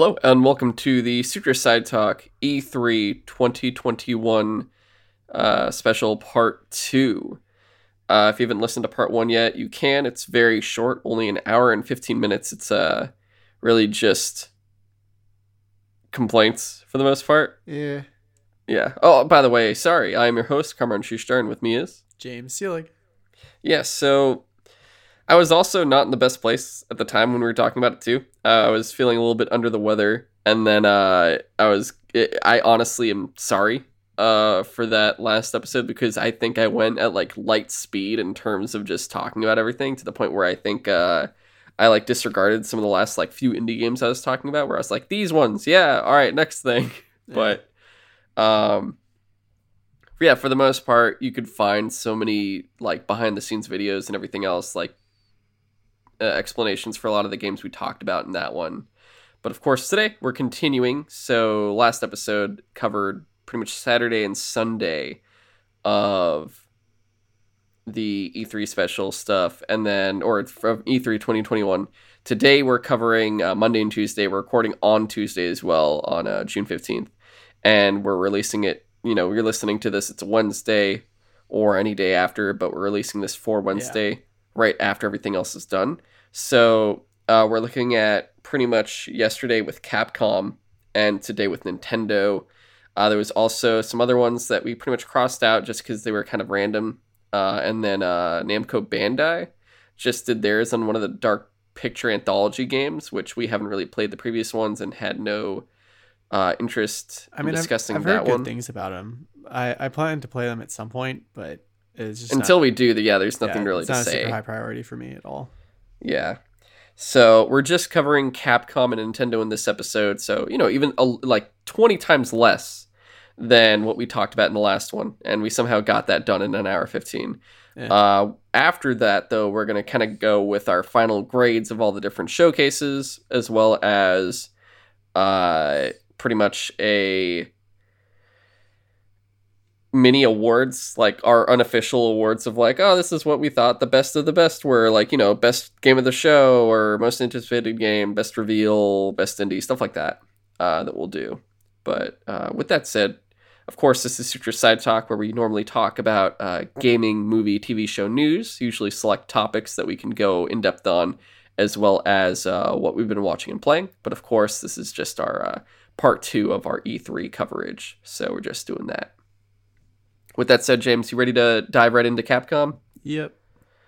Hello, and welcome to the Sutro Sidetalk E3 2021 uh, special part two. Uh, if you haven't listened to part one yet, you can. It's very short, only an hour and 15 minutes. It's uh, really just complaints for the most part. Yeah. Yeah. Oh, by the way, sorry, I am your host, Kamron Schuster, and with me is. James Seelig. Yes, so I was also not in the best place at the time when we were talking about it too. Uh, I was feeling a little bit under the weather, and then uh, I was. I honestly am sorry uh, for that last episode because I think I went at like light speed in terms of just talking about everything to the point where I think uh, I like disregarded some of the last like few indie games I was talking about. Where I was like, these ones, yeah, all right, next thing. but um, yeah, for the most part, you could find so many like behind the scenes videos and everything else, like uh, explanations for a lot of the games we talked about in that one. But of course, today we're continuing. So last episode covered pretty much Saturday and Sunday of the E3 special stuff, and then or from E3 2021. Today we're covering uh, Monday and Tuesday. We're recording on Tuesday as well on uh, June 15th, and we're releasing it. You know, you're listening to this. It's Wednesday or any day after, but we're releasing this for Wednesday. Yeah right after everything else is done. So uh, we're looking at pretty much yesterday with Capcom and today with Nintendo. Uh, there was also some other ones that we pretty much crossed out just because they were kind of random. Uh, and then uh, Namco Bandai just did theirs on one of the Dark Picture anthology games, which we haven't really played the previous ones and had no uh, interest I mean, in discussing I've, I've heard good one. things about them. I, I plan to play them at some point, but it's just until not, we do the yeah. There's nothing yeah, really it's to not say. A super high priority for me at all. Yeah. So we're just covering Capcom and Nintendo in this episode. So you know, even a, like twenty times less than what we talked about in the last one, and we somehow got that done in an hour fifteen. Yeah. Uh, after that, though, we're gonna kind of go with our final grades of all the different showcases, as well as uh, pretty much a mini awards, like our unofficial awards of like, oh, this is what we thought the best of the best were, like, you know, best game of the show or most anticipated game, best reveal, best indie, stuff like that, uh, that we'll do. But uh, with that said, of course, this is Sutro Sidetalk, where we normally talk about uh, gaming, movie, TV show news, usually select topics that we can go in depth on, as well as uh, what we've been watching and playing. But of course, this is just our uh, part two of our E3 coverage, so we're just doing that. With that said, James, you ready to dive right into Capcom? Yep.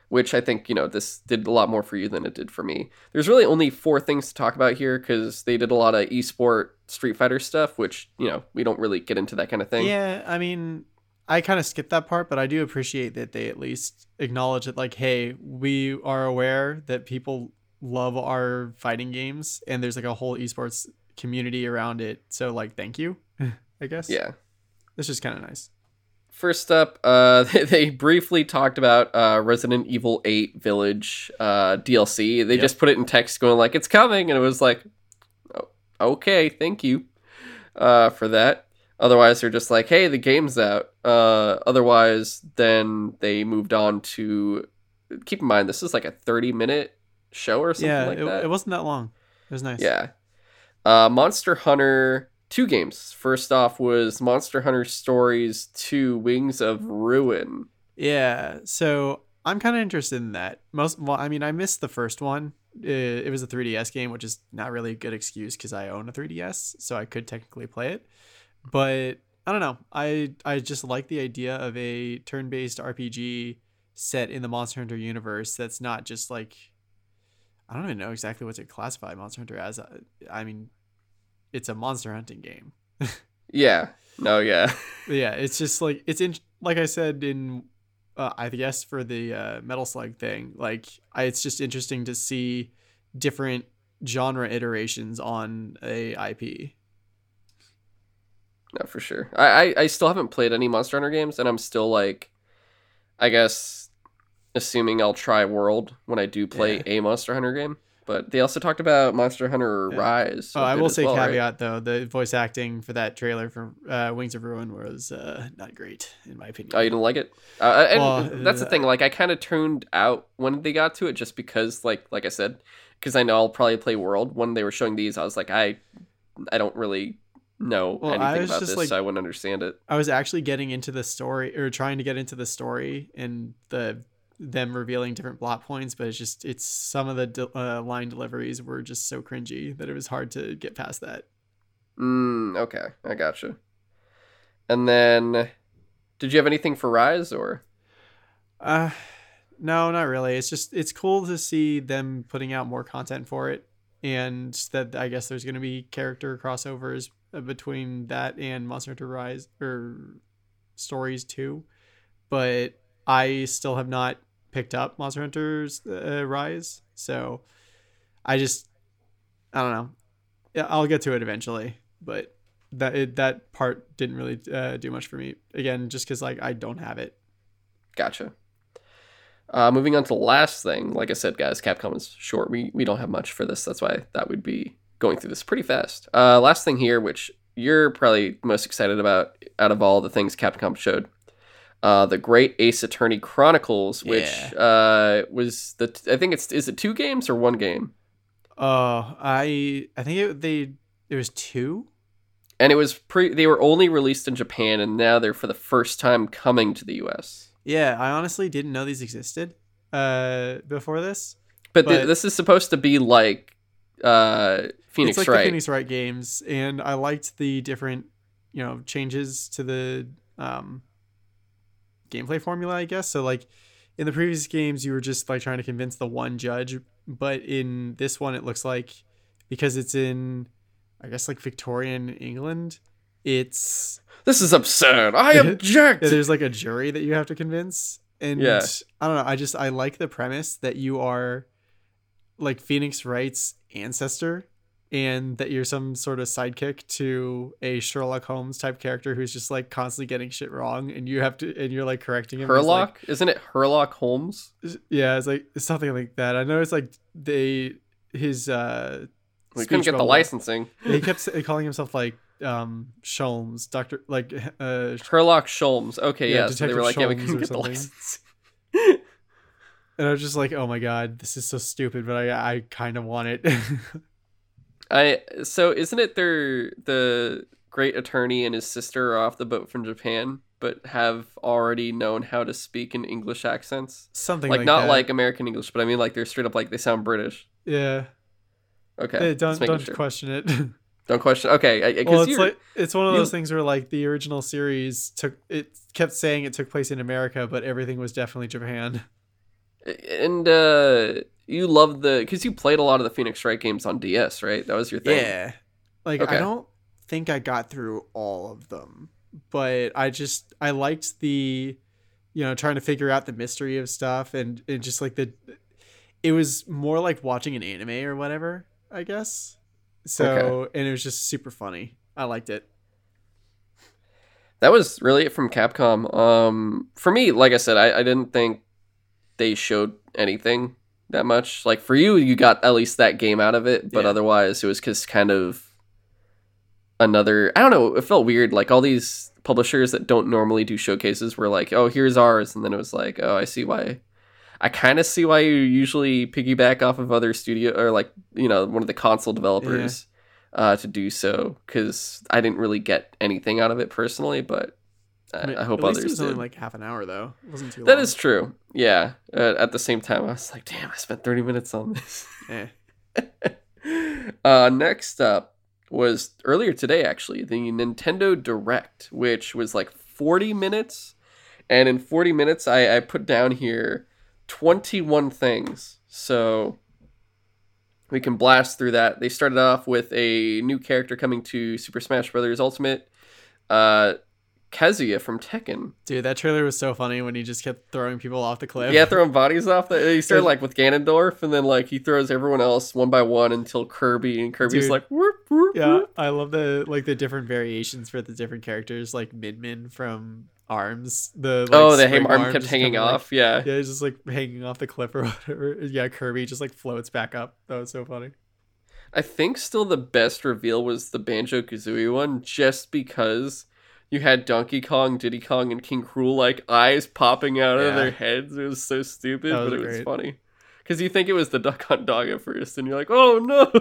Which I think, you know, this did a lot more for you than it did for me. There's really only four things to talk about here because they did a lot of esport Street Fighter stuff, which, you know, we don't really get into that kind of thing. Yeah, I mean, I kind of skipped that part, but I do appreciate that they at least acknowledge it like, hey, we are aware that people love our fighting games and there's like a whole esports community around it. So, like, thank you, I guess. Yeah. It's just kind of nice. First up, uh, they, briefly talked about uh, Resident Evil 8 Village uh, DLC. They yep. just put it in text going like, it's coming. And it was like, oh, okay, thank you uh, for that. Otherwise, they're just like, hey, the game's out. Uh, otherwise, then they moved on to. Keep in mind, this is like a 30 minute show or something yeah, like it, that. it wasn't that long. It was nice. Yeah. Uh, Monster Hunter two games. First off was Monster Hunter Stories 2 Wings of Ruin. Yeah, so I'm kind of interested in that. Most well, I mean, I missed the first one. It, was a 3DS game, which is not really a good excuse because I own a 3DS, so I could technically play it. But I don't know. I I just like the idea of a turn-based RPG set in the Monster Hunter universe that's not just like I don't even know exactly what to classify Monster Hunter as. I mean, it's a monster hunting game. yeah. No, yeah. yeah, it's just like it's in like I said in uh, I guess for the uh, Metal Slug thing, like I, it's just interesting to see different genre iterations on a IP. No, for sure. I, I, I still haven't played any Monster Hunter games, and I'm still like, I guess, assuming I'll try World when I do play yeah. a Monster Hunter game. But they also talked about Monster Hunter yeah. Rise. Oh, I will say well, caveat right? though, the voice acting for that trailer for uh, Wings of Ruin was uh, not great in my opinion. Oh, you didn't like it? Uh, uh and well, that's the thing. Like, I kind of tuned out when they got to it, just because, like, like I said, because I know I'll probably play World. When they were showing these, I was like, I, I don't really know Well, I anything was about just this, like- so I wouldn't understand it. I was actually getting into the story or trying to get into the story and the them revealing different plot points, but it's just it's some of the de- uh, line deliveries were just so cringy that it was hard to get past that. Mm, okay, I gotcha. And then, did you have anything for Rise or? Uh no, not really. It's just it's cool to see them putting out more content for it and that I guess there's going to be character crossovers uh, between that and Monster Hunter Rise or Stories too. But I still have not picked up Monster Hunter's uh, Rise, so I just I don't know. Yeah, I'll get to it eventually, but that it, that part didn't really uh, do much for me. Again, just cuz like I don't have it. Gotcha. Uh, moving on to the last thing, like I said, guys, Capcom is short. We we don't have much for this. That's why thought we'd be going through this pretty fast. Uh, last thing here, which you're probably most excited about out of all the things Capcom showed, uh, the Great Ace Attorney Chronicles, which uh, was the I think it's is it two games or one game, Oh, I I think it, they there was two. and it was pre they were only released in Japan, and now they're for the first time coming to the U.S. Yeah, I honestly didn't know these existed uh before this. But, th- this is supposed to be like uh, Phoenix it's like Wright. the Phoenix Wright games, and I liked the different you know changes to the um gameplay formula. I guess so. Like in the previous games, you were just like trying to convince the one judge, but in this one, it looks like because it's in I guess like Victorian England, it's This is absurd. I object. There's like a jury that you have to convince and Yeah. i don't know i just i like the premise that you are like phoenix wright's ancestor and that you're some sort of sidekick to a sherlock holmes type character who's just like constantly getting shit wrong and you have to and you're like correcting him He's, like- Isn't it Herlock Holmes? yeah it's like it's something like that i know it's like they his uh We couldn't get the licensing. he kept calling himself like um Sholmes, Doctor like uh Herlock Sholmes. Okay, Yeah, yeah. so they were like, Detective yeah, we couldn't get the something. licensing. And I was just like, oh my god, this is so stupid, but I I kind of want it. I so isn't it their the great attorney and his sister are off the boat from Japan, but have already known how to speak in English accents? Something Like, like, not that. like American English, but I mean like they're straight up like they sound British. yeah. Okay, Hey, don't don't sure. question it. don't question. Okay, because well, it's like it's one of you- those things where like the original series took it kept saying it took place in America, but everything was definitely Japan. and uh you love the because you played a lot of the Phoenix Wright games on DS, right? That was your thing. Yeah. Like Okay. I don't think I got through all of them, but I just I liked the you know trying to figure out the mystery of stuff and and just like the it was more like watching an anime or whatever, I guess. So and it was just super funny. I liked it. That was really it from Capcom. Um, for me, like I said, I, I didn't think they showed anything that much. Like for you, you got at least that game out of it, but Yeah. otherwise, it was just kind of another. I don't know. It felt weird. Like all these publishers that don't normally do showcases were like, "Oh, here's ours," and then it was like, "Oh, I see why." I kind of see why you usually piggyback off of other studio or like you know one of the console developers uh, to do so because I didn't really get anything out of it personally, but I, mean, I hope others it was did. only like half an hour though. It wasn't too that long. is true. Yeah. Uh, at the same time, I was like, damn, I spent thirty minutes on this. Eh. uh, next up was earlier today, actually, the Nintendo Direct, which was like 40 minutes. And in 40 minutes, I, I put down here 21 things. So we can blast through that. They started off with a new character coming to Super Smash Bros. Ultimate, uh, Kazuya from Tekken. Dude, that trailer was so funny when he just kept throwing people off the cliff. Yeah, throwing bodies off. The, he started like with Ganondorf, and then like he throws everyone else one by one until Kirby, and Kirby's Dude. like, whoop, whoop, yeah, whoop. I love the like the different variations for the different characters, like Min Min from Arms. The like, oh, the arm arm kept hanging kinda, like- off. yeah. yeah, he's just like hanging off the cliff or whatever. Yeah, Kirby just like floats back up. That was so funny. I think still the best reveal was the Banjo Kazooie one, just because you had Donkey Kong, Diddy Kong, and King K. Rool like eyes popping out of their heads. It was so stupid, was but it was funny. because you think it was the Duck Hunt dog at first, and you're like, oh no.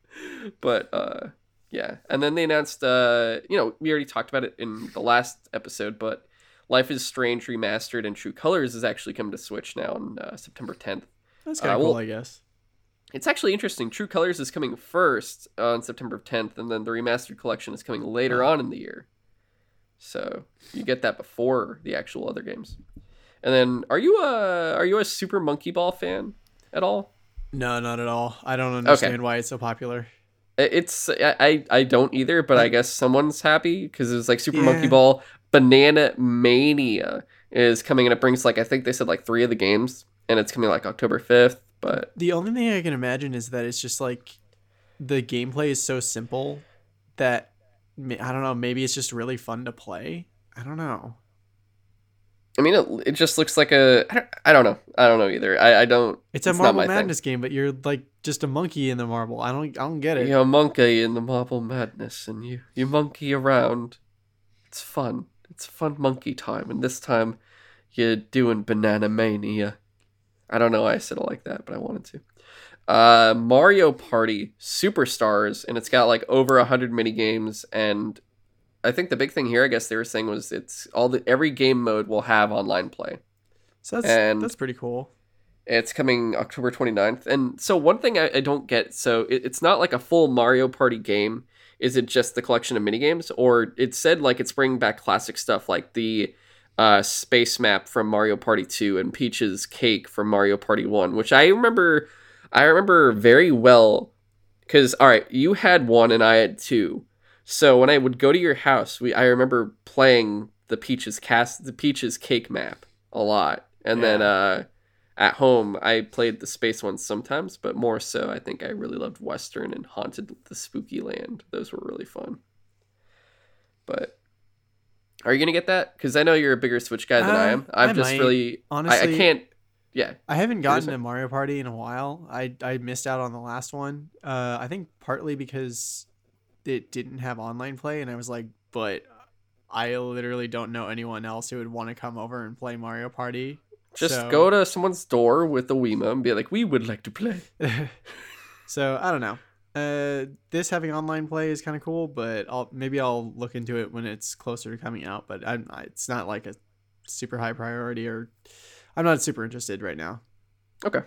but uh, yeah, and then they announced, uh, you know, we already talked about it in the last episode, but Life is Strange remastered and True Colors is actually coming to Switch now on uh, September 10th. That's kind of Uh, cool, I guess. It's actually interesting. True Colors is coming first on September 10th, and then the remastered collection is coming later on in the year. So you get that before the actual other games. And then, are you a are you a Super Monkey Ball fan at all? No, not at all. I don't understand why it's so popular. It's I I, don't either, but I guess someone's happy because it's like Super Yeah. Monkey Ball Banana Mania is coming and it brings like I think they said like three of the games and it's coming like October 5th. But The only thing I can imagine is that it's just like the gameplay is so simple that I don't know. Maybe it's just really fun to play. I don't know. I mean, it, it just looks like a I don't, I don't know I don't know either. I, I don't. It's a It's Marble my thing. Madness game, but you're like just a monkey in the marble. I don't. I don't get it. You're a monkey in the marble madness, and you you monkey around. It's fun. It's fun monkey time, and this time you're doing banana mania. I don't know why I said it like that, but I wanted to. Uh, Mario Party Superstars, and it's got like over a hundred mini games, and I think the big thing here, I guess they were saying was it's all the every game mode will have online play. So that's and- that's pretty cool. It's coming October 29th. And so, one thing I, I don't get so it, it's not like a full Mario Party game. Is it just the collection of mini games, Or it said like it's bringing back classic stuff like the uh, space map from Mario Party 2 and Peach's cake from Mario Party 1, which I remember. I remember very well because, all right, you had one and I had two. So when I would go to your house, we I remember playing the Peaches cast the Peaches cake map a lot. And then uh at home I played the space ones sometimes, but more so I think I really loved Western and Haunted the Spooky Land. Those were really fun. But are you gonna get that? Because I know you're a bigger Switch guy than I Uh, am. I'm I just might. really I, I can't yeah. I haven't gotten a Mario Party in a while. I I missed out on the last one. Uh, I think partly because it didn't have online play, and I was like, but I literally don't know anyone else who would want to come over and play Mario Party. Just So- go to someone's door with a Wiimote and be like, "We would like to play." so I don't know. Uh, this having online play is kind of cool, but I'll maybe I'll look into it when it's closer to coming out. But I'm it's not like a super high priority, or I'm not super interested right now. Okay.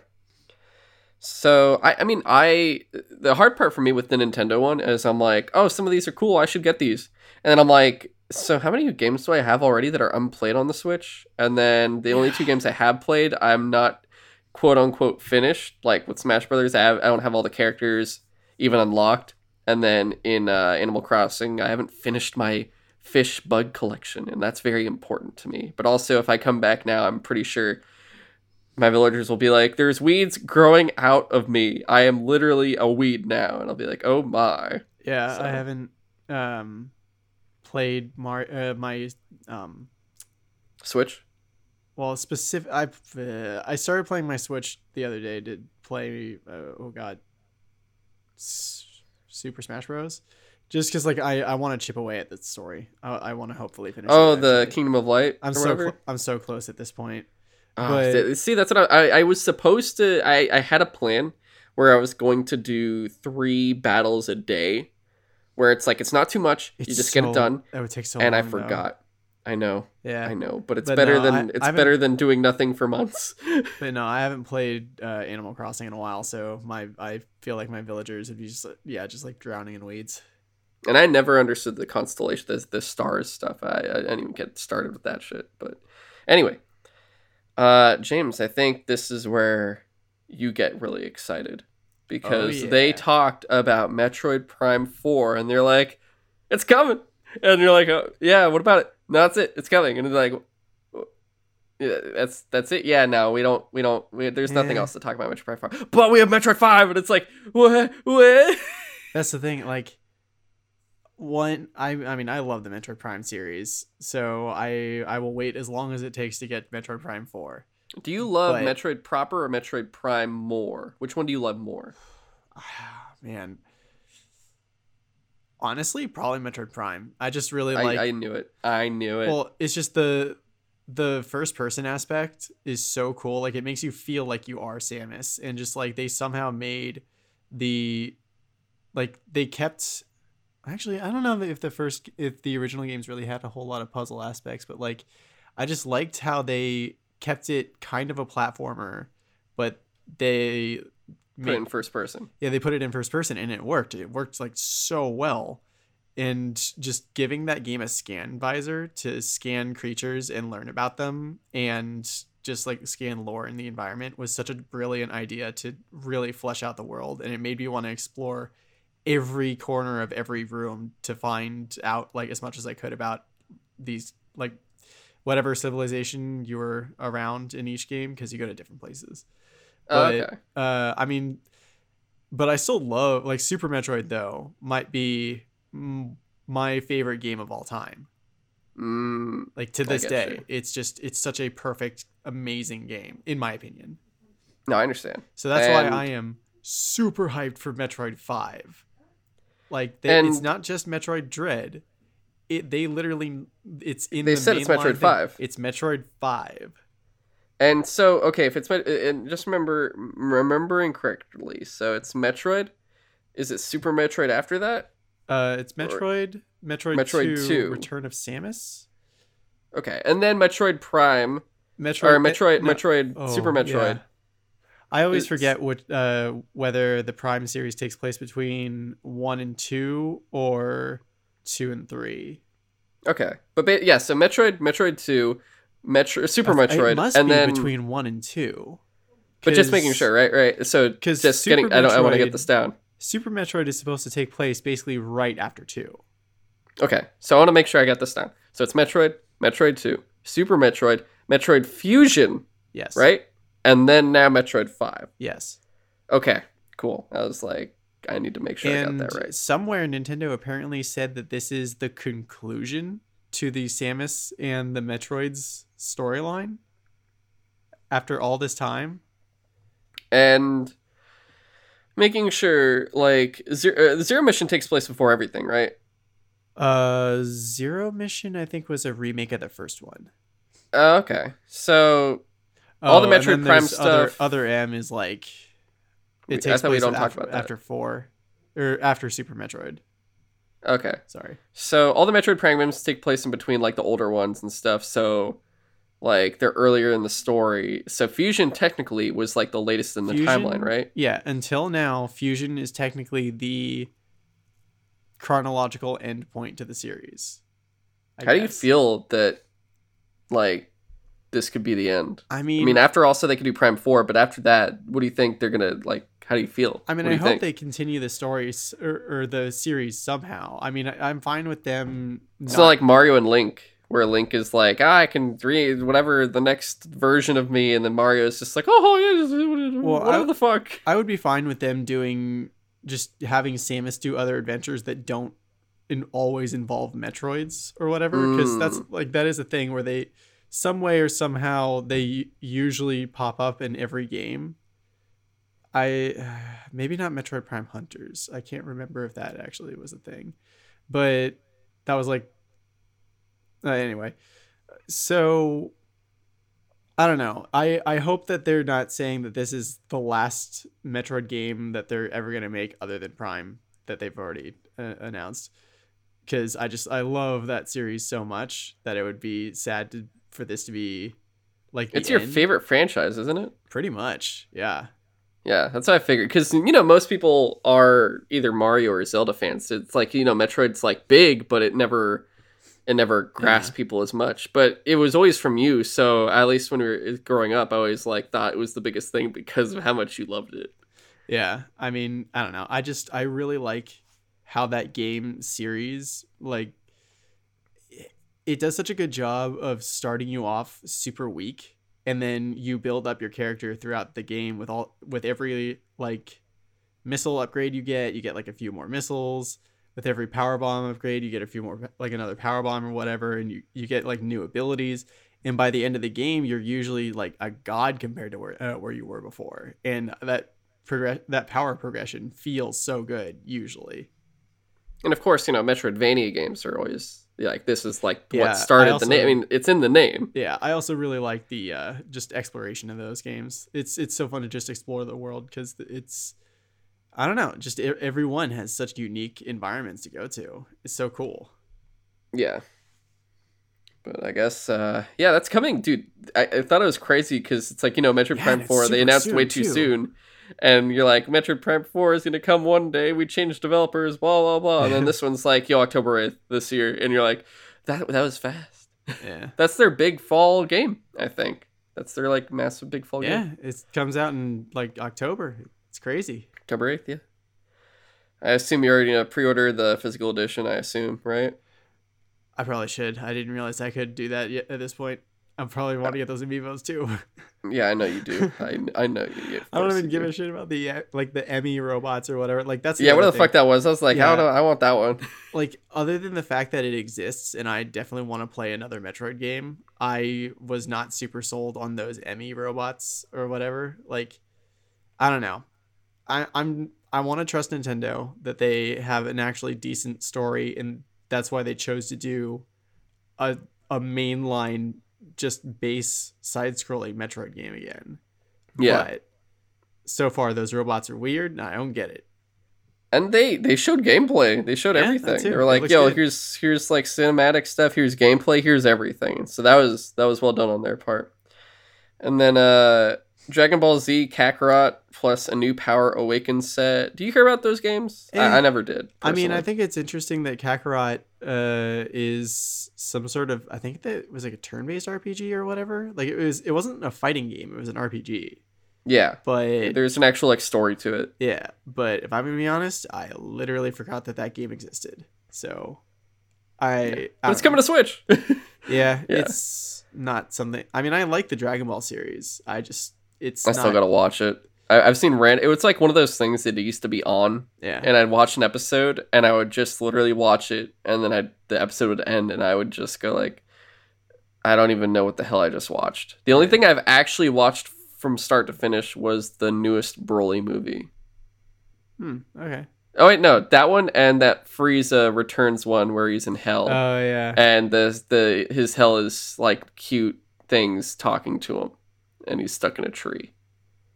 So I, I mean I the hard part for me with the Nintendo one is I'm like, oh, some of these are cool, I should get these. And then I'm like, so how many games do I have already that are unplayed on the Switch? And then the only two games I have played, I'm not quote unquote finished. Like with Smash Brothers, I have I don't have all the characters even unlocked. And then in uh, Animal Crossing, I haven't finished my fish bug collection, and that's very important to me. But also, if I come back now, I'm pretty sure my villagers will be like, "There's weeds growing out of me. I am literally a weed now," and I'll be like, "Oh my!" Yeah, So- I haven't um played Mar uh, my um Switch. well specific I uh, I started playing my Switch the other day to play uh, oh god S- Super Smash Bros. Just because like I I want to chip away at the story. I, I want to hopefully finish. it Oh, the. Kingdom of Light. I'm so cl- I'm so close at this point. Ah, but- see, that's what I, I I was supposed to. I I had a plan where I was going to do three battles a day, where it's like it's not too much. you It's just get it done, That would take so and I long. though. forgot. I know, Yeah, I know, but it's But better no, than I- it's I better than doing nothing for months. but no, I haven't played uh, Animal Crossing in a while, so my I feel like my villagers would be just yeah, just like drowning in weeds. And I never understood the constellation, the, the stars stuff. I, I didn't even get started with that shit. But anyway, uh, James, I think this is where you get really excited because they yeah. talked about Metroid Prime Four, and they're like, "It's coming," and you're like, oh, "Yeah, what about it? No, that's it. It's coming." And they're like. Yeah, that's that's it. Yeah, no, we don't we don't we, there's nothing Yeah. else to talk about Metroid Prime 5. But we have Metroid 5 and it's like what what? That's the thing. Like, one, I I mean, I love the Metroid Prime series, so I I will wait as long as it takes to get Metroid Prime Four. Do you love But- Metroid proper or Metroid Prime more? Which one do you love more? Man, honestly, probably Metroid Prime. I just really I, like. I knew it. I knew it. well, it's just the the first person aspect is so cool. Like it makes you feel like you are Samus, and just like they somehow made the like they kept. Actually, I don't know if the first if the original games really had a whole lot of puzzle aspects, but like I just liked how they kept it kind of a platformer, but they Put it in first person. yeah, they put it in first person and it worked. It worked like so well. And just giving that game a scan visor to scan creatures and learn about them and just like scan lore in the environment was such a brilliant idea to really flesh out the world. And it made me want to explore every corner of every room to find out like as much as I could about these like whatever civilization you were around in each game because you go to different places. Oh, But, okay. uh, I mean, but I still love like Super Metroid though might be mm, my favorite game of all time. Mm, Like to this day, you. it's just it's such a perfect, amazing game in my opinion. no, I understand. So that's And- why I am super hyped for Metroid Five. Like they, it's not just Metroid Dread. It they literally it's in They the said it's Metroid thing. 5. It's Metroid Five. And so, okay, if it's and just remember remembering correctly, so it's Metroid. Is it Super Metroid after that? Uh, it's Or- Metroid, Metroid, Metroid 2, 2. Return of Samus. Okay, and then Metroid Prime Metroid, or Metroid, no, Metroid, oh, Super Metroid. yeah. I always It's- forget what uh, whether the Prime series takes place between one and two or two and three. Okay, but ba- yeah, so Metroid, Metroid Two, Metro, Super Metroid, it must and be then between one and two. but just making sure, right, right. So 'cause just Super getting, I don't, I want to get this down. Super Metroid is supposed to take place basically right after two. Okay, so I want to make sure I got this down. So it's Metroid, Metroid Two, Super Metroid, Metroid Fusion, Yes. right, and then now Metroid Five. Yes. Okay, cool. I was like, I need to make sure and I got that right. somewhere Nintendo apparently said that this is the conclusion to the Samus and the Metroids storyline. After all this time, And making sure, like, zero, uh, zero mission takes place before everything, right? uh, Zero Mission I think was a remake of the first one. Uh, okay, so All the Oh, Metroid Prime there's other, stuff- Other M is like it takes place don't talk after, about that. after four or after Super Metroid. okay, Sorry. so all the Metroid Prime games take place in between like the older ones and stuff. So, like, they're earlier in the story. So Fusion technically was like the latest in the Fusion- timeline, right? Yeah, until now, Fusion is technically the chronological endpoint to the series. I How do you feel that, like, this could be the end? I mean, I mean, after also they could do Prime Four, but after that, what do you think they're gonna like? How do you feel? I mean, I hope think? they continue the stories or, or the series somehow. I mean, I, I'm fine with them. It's not like Mario and Link, where Link is like, ah, I can read whatever the next version of me, and then Mario is just like, oh yeah, Well, whatever I- the fuck. I would be fine with them doing just having Samus do other adventures that don't in always involve Metroids or whatever because that's Mm. like that is a thing where they some way or somehow they usually pop up in every game. I maybe not Metroid Prime Hunters. I can't remember if that actually was a thing. But that was like uh, anyway. So I don't know. I I hope that they're not saying that this is the last Metroid game that they're ever going to make other than Prime that they've already uh, announced. Cuz I just I love that series so much that it would be sad to, for this to be like It's your end. favorite franchise, isn't it? Pretty much. Yeah. Yeah, that's what I figured. Because you know, most people are either Mario or Zelda fans. It's like you know, Metroid's like big, but it never, it never grasped people as much. But it was always from you. So at least when we were uh, growing up, I always like thought it was the biggest thing because of how much you loved it. Yeah, I mean, I don't know. I just I really like how that game series like it- does such a good job of starting you off super weak and then you build up your character throughout the game with all with every like missile upgrade you get, you get like a few more missiles. With every power bomb upgrade, you get a few more like another power bomb or whatever and you you get like new abilities. And by the end of the game you're usually like a god compared to where uh, where you were before. And that progress that power progression feels so good usually. And of course, you know, Metroidvania games are always like this is like Yeah, what started also- the name. I mean, it's in the name. Yeah, I also really like the uh, just exploration of those games. It's it's so fun to just explore the world because it's I don't know, just everyone has such unique environments to go to. It's so cool. Yeah. But I guess, uh, yeah, that's coming, dude. I, I thought it was crazy because it's like you know, Metroid Yeah, Prime Four. They announced way too too. soon, and you're like, Metroid Prime Four is gonna come one day. We changed developers, blah blah blah, and then this one's like, yo, October eighth this year, and you're like, that that was fast. Yeah. That's their big fall game, I think. That's their like massive big fall Yeah, game. Yeah. It comes out in like October. It's crazy. October eighth, yeah. I assume you already uh, pre-ordered the physical edition. I assume, right? I probably should. I didn't realize I could do that yet at this point. I'm probably want to get those amiibos too. Yeah, I know you do. I, I know you. I don't even give do. a shit about the uh, like the E.M.M.I. robots or whatever. Like that's Yeah, what the fuck that was? I was like, I Yeah. don't know. I want that one. like other than the fact that it exists and I definitely want to play another Metroid game, I was not super sold on those E.M.M.I. robots or whatever. Like I don't know. I I'm I want to trust Nintendo that they have an actually decent story and that's why they chose to do a a mainline just base side scrolling Metroid game again. Yeah, But so far those robots are weird and I don't get it. and they they showed gameplay. They showed Yeah, everything. They were like, "Yo, good. here's here's like cinematic stuff. Here's gameplay. Here's everything." So that was that was well done on their part. And then uh Dragon Ball Z Kakarot plus a new Power Awakens set. Do you hear about those games? Eh. I, I never did. I mean, I think it's interesting that Kakarot uh, is some sort of. I think that it was like a turn-based RPG or whatever. Like it was. It wasn't a fighting game. It was an RPG. yeah, But there's an actual like story to it. yeah. But if I'm gonna be honest, I literally forgot that that game existed. So I. I But it's know. coming to Switch. Yeah, Yeah. it's not something. I mean, I like the Dragon Ball series. I just. It's. I not, still gotta watch it. I, I've seen ran. It was like one of those things that used to be on Yeah. and I'd watch an episode and I would just literally watch it and then I the episode would end and I would just go like I don't even know what the hell I just watched. The only thing I've actually watched from start to finish was the newest Broly movie. Hmm. Okay. Oh wait, no, that one and that Frieza Returns one where he's in hell Oh yeah. and the the his hell is like cute things talking to him and he's stuck in a tree.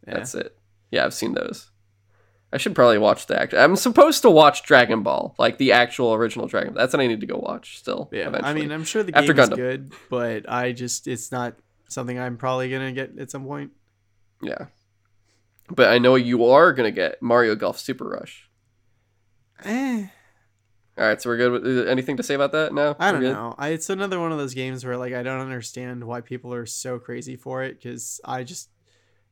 yeah. That's it. Yeah, I've seen those. I should probably watch the act. I'm supposed to watch Dragon Ball, like the actual original Dragon. Ball. That's what I need to go watch still. Yeah, eventually. I mean, I'm sure the After game is Gundam. good, but I just it's not something I'm probably gonna get at some point. yeah. But I know you are gonna get Mario Golf Super Rush. Eh, All right, so we're good. With, is anything to say about that? No, I don't know. I, it's another one of those games where like I don't understand why people are so crazy for it because I just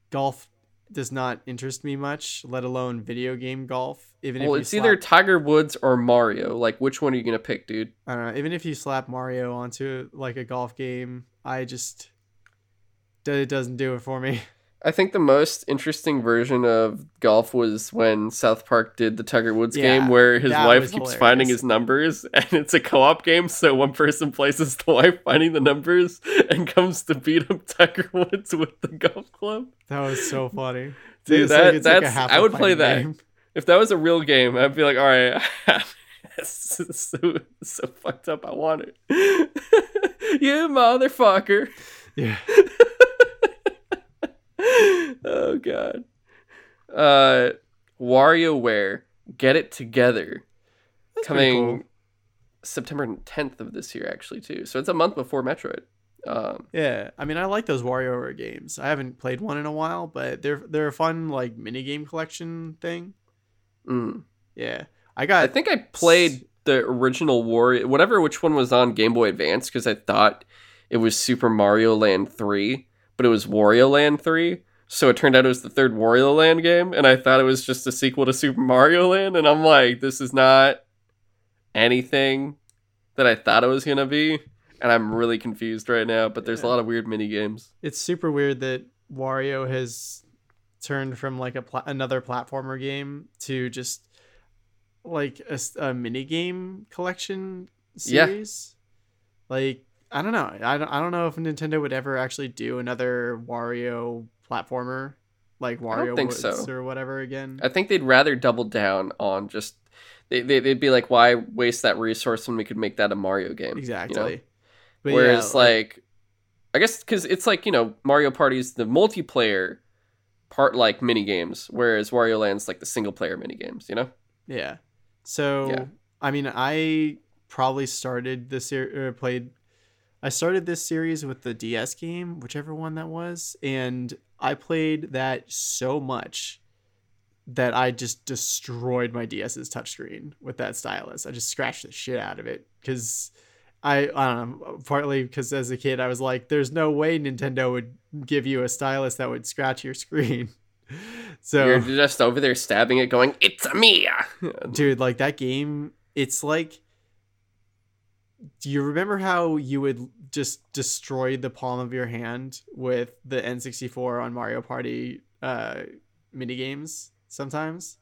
golf does not interest me much, let alone video game golf. Even Well, if it's either Tiger Woods or Mario. Like, which one are you gonna pick, dude? I don't know. Even if you slap Mario onto like a golf game, I just it doesn't do it for me. I think the most interesting version of golf was when South Park did the Tiger Woods Yeah, game where his wife keeps hilarious. finding his numbers and it's a co-op game so one person plays as the wife finding the numbers and comes to beat up Tiger Woods with the golf club. That was so funny. Dude, that, like that's half I would play that. game. If that was a real game, I'd be like, all right, this is so, so fucked up. I want it. you motherfucker. Yeah. oh god. Uh WarioWare, get it together. That's coming cool. September 10th of this year actually too. So it's a month before Metroid. Um Yeah, I mean, I like those WarioWare games. I haven't played one in a while, but they're they're a fun like mini game collection thing. mm. Yeah, I got. I think I played the original Wario whatever which one was on Game Boy Advance because I thought it was Super Mario Land 3, but it was Wario Land 3. So it turned out it was the third Wario Land game, and I thought it was just a sequel to Super Mario Land, and I'm like, this is not anything that I thought it was gonna be, and I'm really confused right now. But there's a lot of weird mini games. It's super weird that Wario has turned from like a pla- another platformer game to just like a mini game collection Yeah. series. Like I don't know. I don't, I don't know if Nintendo would ever actually do another Wario platformer like Wario Woods so. or whatever again. I think they'd rather double down on just they, they they'd be like, why waste that resource when we could make that a Mario game? you know? Exactly. Whereas yeah, like, I guess because it's like you know Mario Party's the multiplayer part like mini games, whereas Wario Land's like the single player mini games. You know? Yeah. So Yeah. I mean, I probably started the series played. I started this series with the DS game, whichever one that was, and I played that so much that I just destroyed my DS's touchscreen with that stylus. I just scratched the shit out of it because I I don't know. Partly because as a kid, I was like, "There's no way Nintendo would give you a stylus that would scratch your screen." So You're just over there stabbing it, going, "It's a me." dude like that game it's like do you remember how you would just destroy the palm of your hand with the n64 on mario party uh mini games sometimes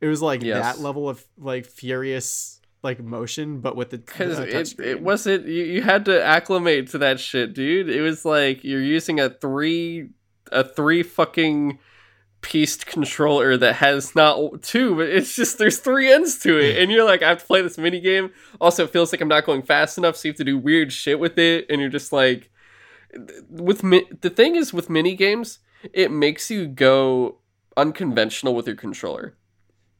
it was like Yes. that level of like furious like motion but with the Because it, it wasn't you, you had to acclimate to that shit, dude. It was like you're using a three a three fucking pieced controller that has not two, but it's just there's three ends to it, and you're like, I have to play this mini game. Also, it feels like I'm not going fast enough, so you have to do weird shit with it, and you're just like, with mi- the thing is with mini games, it makes you go unconventional with your controller.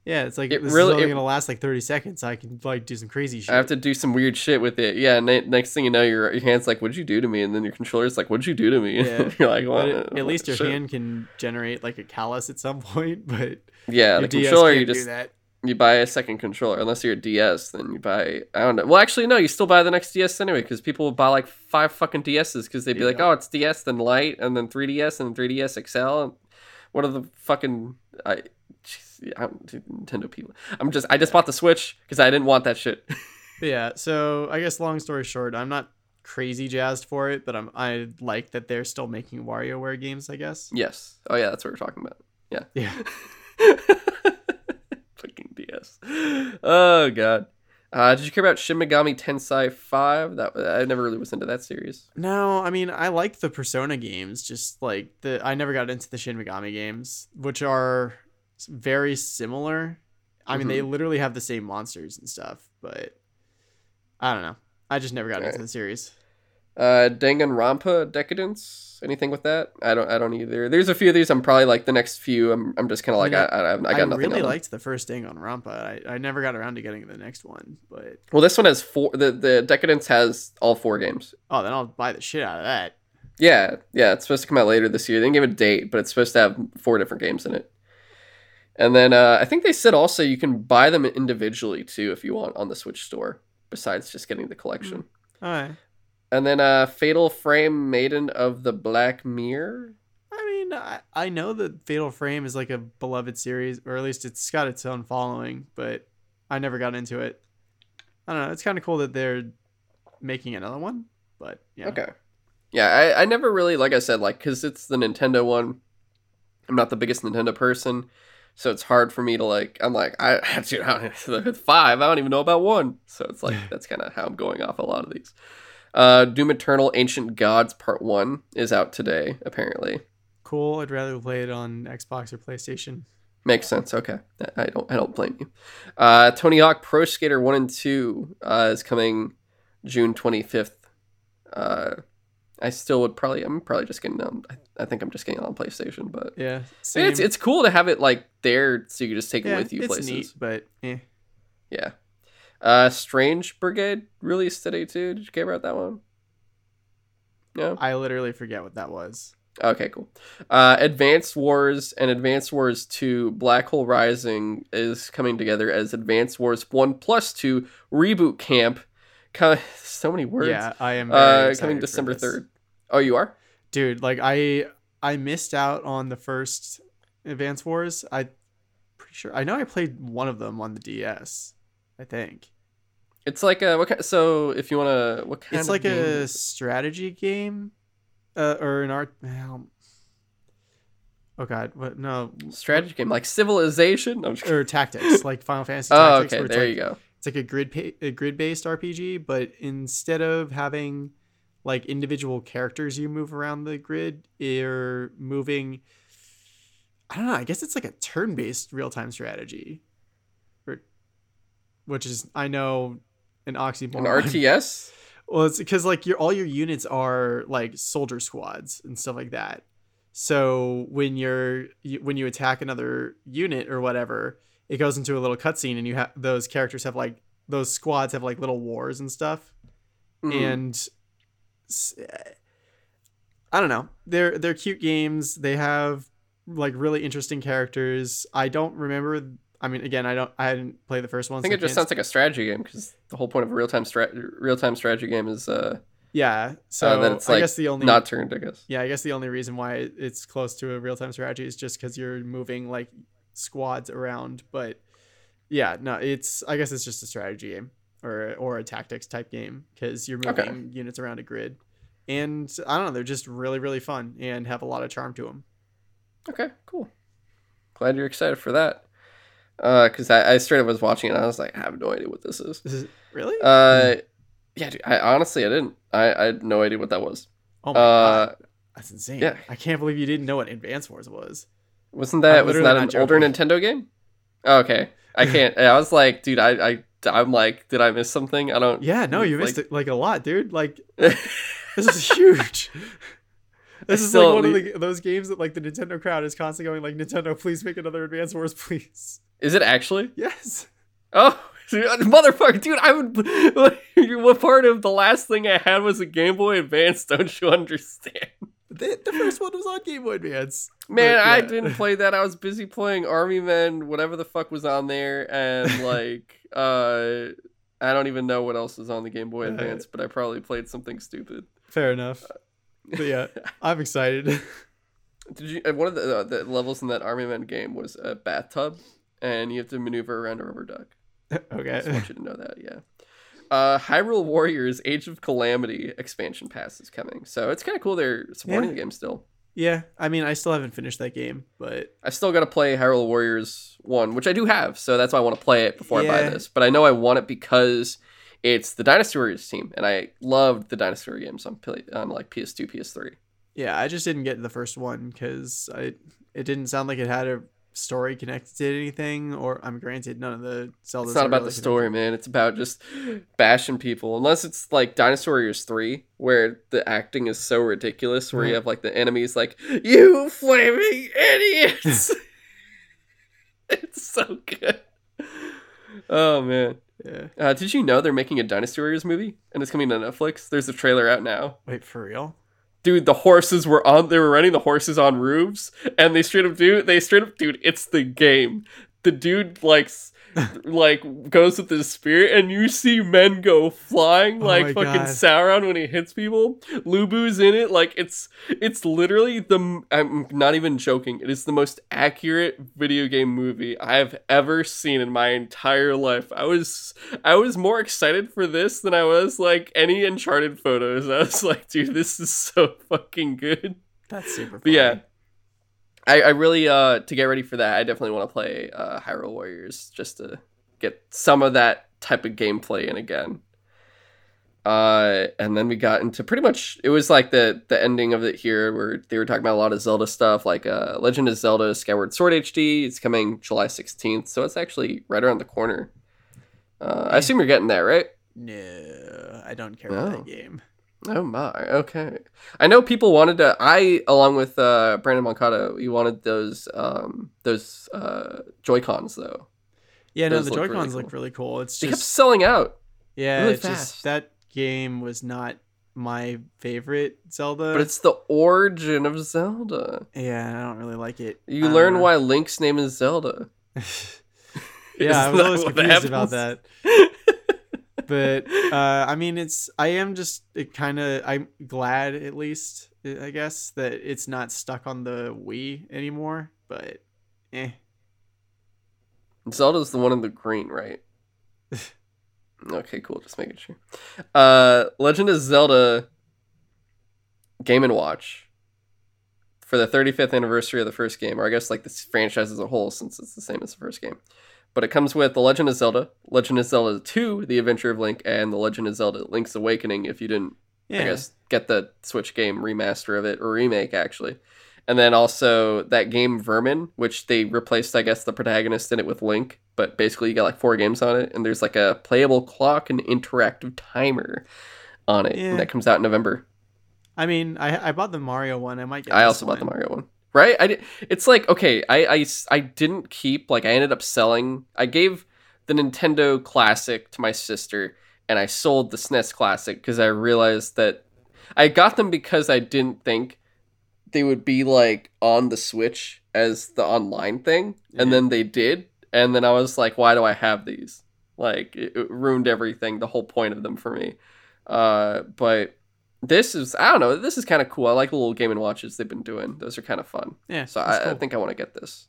Yeah it's like it this really- is only it- gonna last like 30 seconds i can like do some crazy shit I have to do some weird shit with it. Yeah, and then next thing you know, your your hand's like, "What'd you do to me?" And then your controller's like, "What'd you do to me?" Yeah. you're like, "Well, it- at least your shit." hand can generate like a callus at some point but Yeah, the DS controller you do just that you buy a second controller. Unless you're a DS, then you buy. I don't know. Well, actually, no. You still buy the next DS anyway because people will buy like five fucking DSs because they'd be Yeah. like, "Oh, it's DS, then Lite, and then 3DS, and 3DS XL." And what are the fucking I? jeez, I don't, dude, Nintendo people. I'm just. I just bought the Switch because I didn't want that shit. Yeah, so I guess long story short, I'm not crazy jazzed for it, but I'm I like that they're still making WarioWare games, I guess. yes. Oh yeah, that's what we're talking about. Yeah. Yeah. Fucking DS. Oh god. Uh, did you care about Shin Megami Tensei Five? That I never really was into that series. No, I mean I like the Persona games, just like the I never got into the Shin Megami games, which are very similar. I mean, they literally have the same monsters and stuff, but I don't know. I just never got into Alright. the series. Uh, Danganronpa Decadence. Anything with that? I don't. I don't either. There's a few of these. I'm probably like the next few. I'm. I'm just kind of I like mean, I. I, I, I got I, nothing. I really on them. liked the first Danganronpa. I, I never got around to getting the next one, but Well, this one has four. The the Decadence has all four games. oh, then I'll buy the shit out of that. Yeah, yeah, it's supposed to come out later this year. They didn't give a date, but it's supposed to have four different games in it. And then uh, I think they said also you can buy them individually too if you want on the Switch store, besides just getting the collection. All right. And then uh, Fatal Frame Maiden of the Black Mirror. I mean, I, I know that Fatal Frame is like a beloved series, or at least it's got its own following, but I never got into it. I don't know. It's kind of cool that they're making another one, but yeah. Okay. Yeah, I, I never really, like I said, like, because it's the Nintendo one. I'm not the biggest Nintendo person, so it's hard for me to, like, I'm like, I, dude, I don't, five, I don't even know about one. So it's like, that's kind of how I'm going off a lot of these. Uh, Doom Eternal Ancient Gods Part 1 is out today, apparently. Cool. I'd rather play it on Xbox or PlayStation. Makes sense. Okay, I don't. I don't blame you. Uh, Tony Hawk Pro Skater One and Two uh, is coming June twenty fifth. Uh, I still would probably. I'm probably just getting on. I, I think I'm just getting on PlayStation, but Yeah. Same. it's it's cool to have it like there, so you can just take it with you it's places. neat, but eh. Yeah. Uh, Strange Brigade released today too. Did you care about that one? No. I literally forget what that was. Okay, cool. Uh, Advanced Wars and Advanced Wars 2 Black Hole Rising is coming together as Advanced Wars 1 plus 2 Reboot Camp. So many words. Yeah, I am. Uh, coming December 3rd. Oh, you are? dude. Like I, I missed out on the first Advance Wars. I, pretty sure. I know I played one of them on the DS. I think It's like a what kind, so if you want to what kind it's like a strategy game, uh, or an art. Um, oh God, what? No, strategy game like Civilization. Or tactics like Final Fantasy. Oh, Tactics, okay. where There like, you go. It's like a grid pa- a grid based RPG, but instead of having like individual characters you move around the grid, you're moving. I don't know. I guess it's like a turn based real time strategy. Or which is I know an oxymoron. An RTS? Well, it's because like your all your units are like soldier squads and stuff like that. So when you're you, when you attack another unit or whatever, it goes into a little cutscene, and you have those characters have like those squads have like little wars and stuff, Mhm. and i don't know. They're they're cute games. They have like really interesting characters. I don't remember. I mean, again, I don't. I didn't play the first one. I think it just sounds like a strategy game because the whole point of a real time strat real time strategy game is uh, yeah. So that it's I guess the only not turned. I guess. Yeah, I guess the only reason why it's close to a real time strategy is just because you're moving like squads around. But yeah, no, it's I guess it's just a strategy game or or a tactics type game because you're moving Okay. units around a grid, and I don't know, they're just really really fun and have a lot of charm to them. Okay, cool. Glad you're excited for that. Uh, because I, I straight up was watching it. and I was like, I have no idea what this is. This is really Uh, yeah, dude, I honestly I didn't. I, I had no idea what that was. oh my Uh, god, that's insane. yeah. I can't believe you didn't know what Advance Wars was. Wasn't that wasn't that an older. Nintendo game? Oh, okay, I can't. I was like, dude, I I I'm like, did I miss something? I don't. Yeah, no, you missed it like a lot, dude. Like this is huge. This is like one of the, those games that like the Nintendo crowd is constantly going like Nintendo, please make another Advance Wars, please. Is it actually? Yes. Oh, motherfucker, dude! I would. what part of the last thing I had was a Game Boy Advance? Don't you understand? The, the first one was on Game Boy Advance. Man, But, I didn't play that. I was busy playing Army Men, whatever the fuck was on there, and like, uh, I don't even know what else was on the Game Boy Uh, Advance, but I probably played something stupid. Fair enough. But yeah, I'm excited. Did you? uh, One of the, uh, the levels in that Army Men game was a bathtub, and you have to maneuver around a rubber duck. Okay. I just want you to know that, yeah. Uh, Hyrule Warriors: Age of Calamity expansion pass is coming, so it's kind of cool they're supporting Yeah. the game still. Yeah, I mean, I still haven't finished that game, but I still got to play Hyrule Warriors 1, which I do have, so that's why I want to play it before I buy this. But I know I want it because it's the Dynasty Warriors team, and I loved the Dynasty Warriors games on, on like PS2, PS3. yeah, I just didn't get the first one because I it didn't sound like it had a story connected to anything. Or I'm granted, none of the Zelda. It's not about the story, man. It's about just bashing people. Unless it's like Dynasty Warriors 3, where the acting is so ridiculous, where you have like the enemies like, You flaming idiots! it's so good. Oh, man. Yeah. Uh, did you know they're making a Dynasty Warriors movie and it's coming to Netflix? There's a trailer out now. Wait for real? Dude, the horses were on. They were running the horses on roofs, and they straight up do. They straight up, dude. It's the game. The dude like, s- like goes with his spirit, and you see men go flying Oh like my fucking God. Sauron when he hits people. Lu Bu's in it. Like it's it's literally the. I'm not even joking. It is the most accurate video game movie I have ever seen in my entire life. I was I was more excited for this than I was like any Uncharted photos. I was like, dude, this is so fucking good. That's super. But yeah, funny. I, I really uh to get ready for that, I definitely want to play uh Hyrule Warriors just to get some of that type of gameplay in again. Uh, and then we got into pretty much it was like the the ending of it here where they were talking about a lot of Zelda stuff like uh Legend of Zelda Skyward Sword HD. It's coming July sixteenth, so it's actually right around the corner. Uh, I assume you're getting that right. No, I don't care about No. that game. Oh my, okay. I know people wanted to. I, along with uh, Brandon Moncada, we wanted those um, those uh, Joy Cons though. Yeah, no, the Joy really Cons cool. look really cool. It's just They kept selling out, yeah, really it's just that game was not my favorite Zelda. but it's the origin of Zelda. yeah, I don't really like it. You learn why Link's name is Zelda. yeah, I was always confused about that. But uh, I mean, it's I am just it kind of I'm glad at least I guess that it's not stuck on the Wii anymore. But eh, Zelda's the one in the green, right? okay, cool. Just making sure. Uh, Legend of Zelda Game and Watch for the 35th anniversary of the first game, or I guess like this franchise as a whole, since it's the same as the first game. But it comes with The Legend of Zelda, Legend of Zelda 2, The Adventure of Link, and The Legend of Zelda Link's Awakening. If you didn't yeah, I guess get the Switch game remaster of it or remake actually. And then also that game Vermin, which they replaced, I guess, the protagonist in it with Link. But basically, you got like four games on it, and there's like a playable clock and interactive timer on it, Yeah. and that comes out in November. I mean, I I bought the Mario one. I might get. I also bought the. Mario one. Right? I it's like okay, I, I I didn't keep like I ended up selling. I gave the Nintendo Classic to my sister, and I sold the SNES Classic because I realized that I got them because I didn't think they would be like on the Switch as the online thing, and then they did, and then I was like, why do I have these? Like it, it ruined everything, the whole point of them for me. Uh, but this is I don't know. This is kind of cool. I like the little game and watches they've been doing. Those are kind of fun. Yeah. So I, I think I want to get this.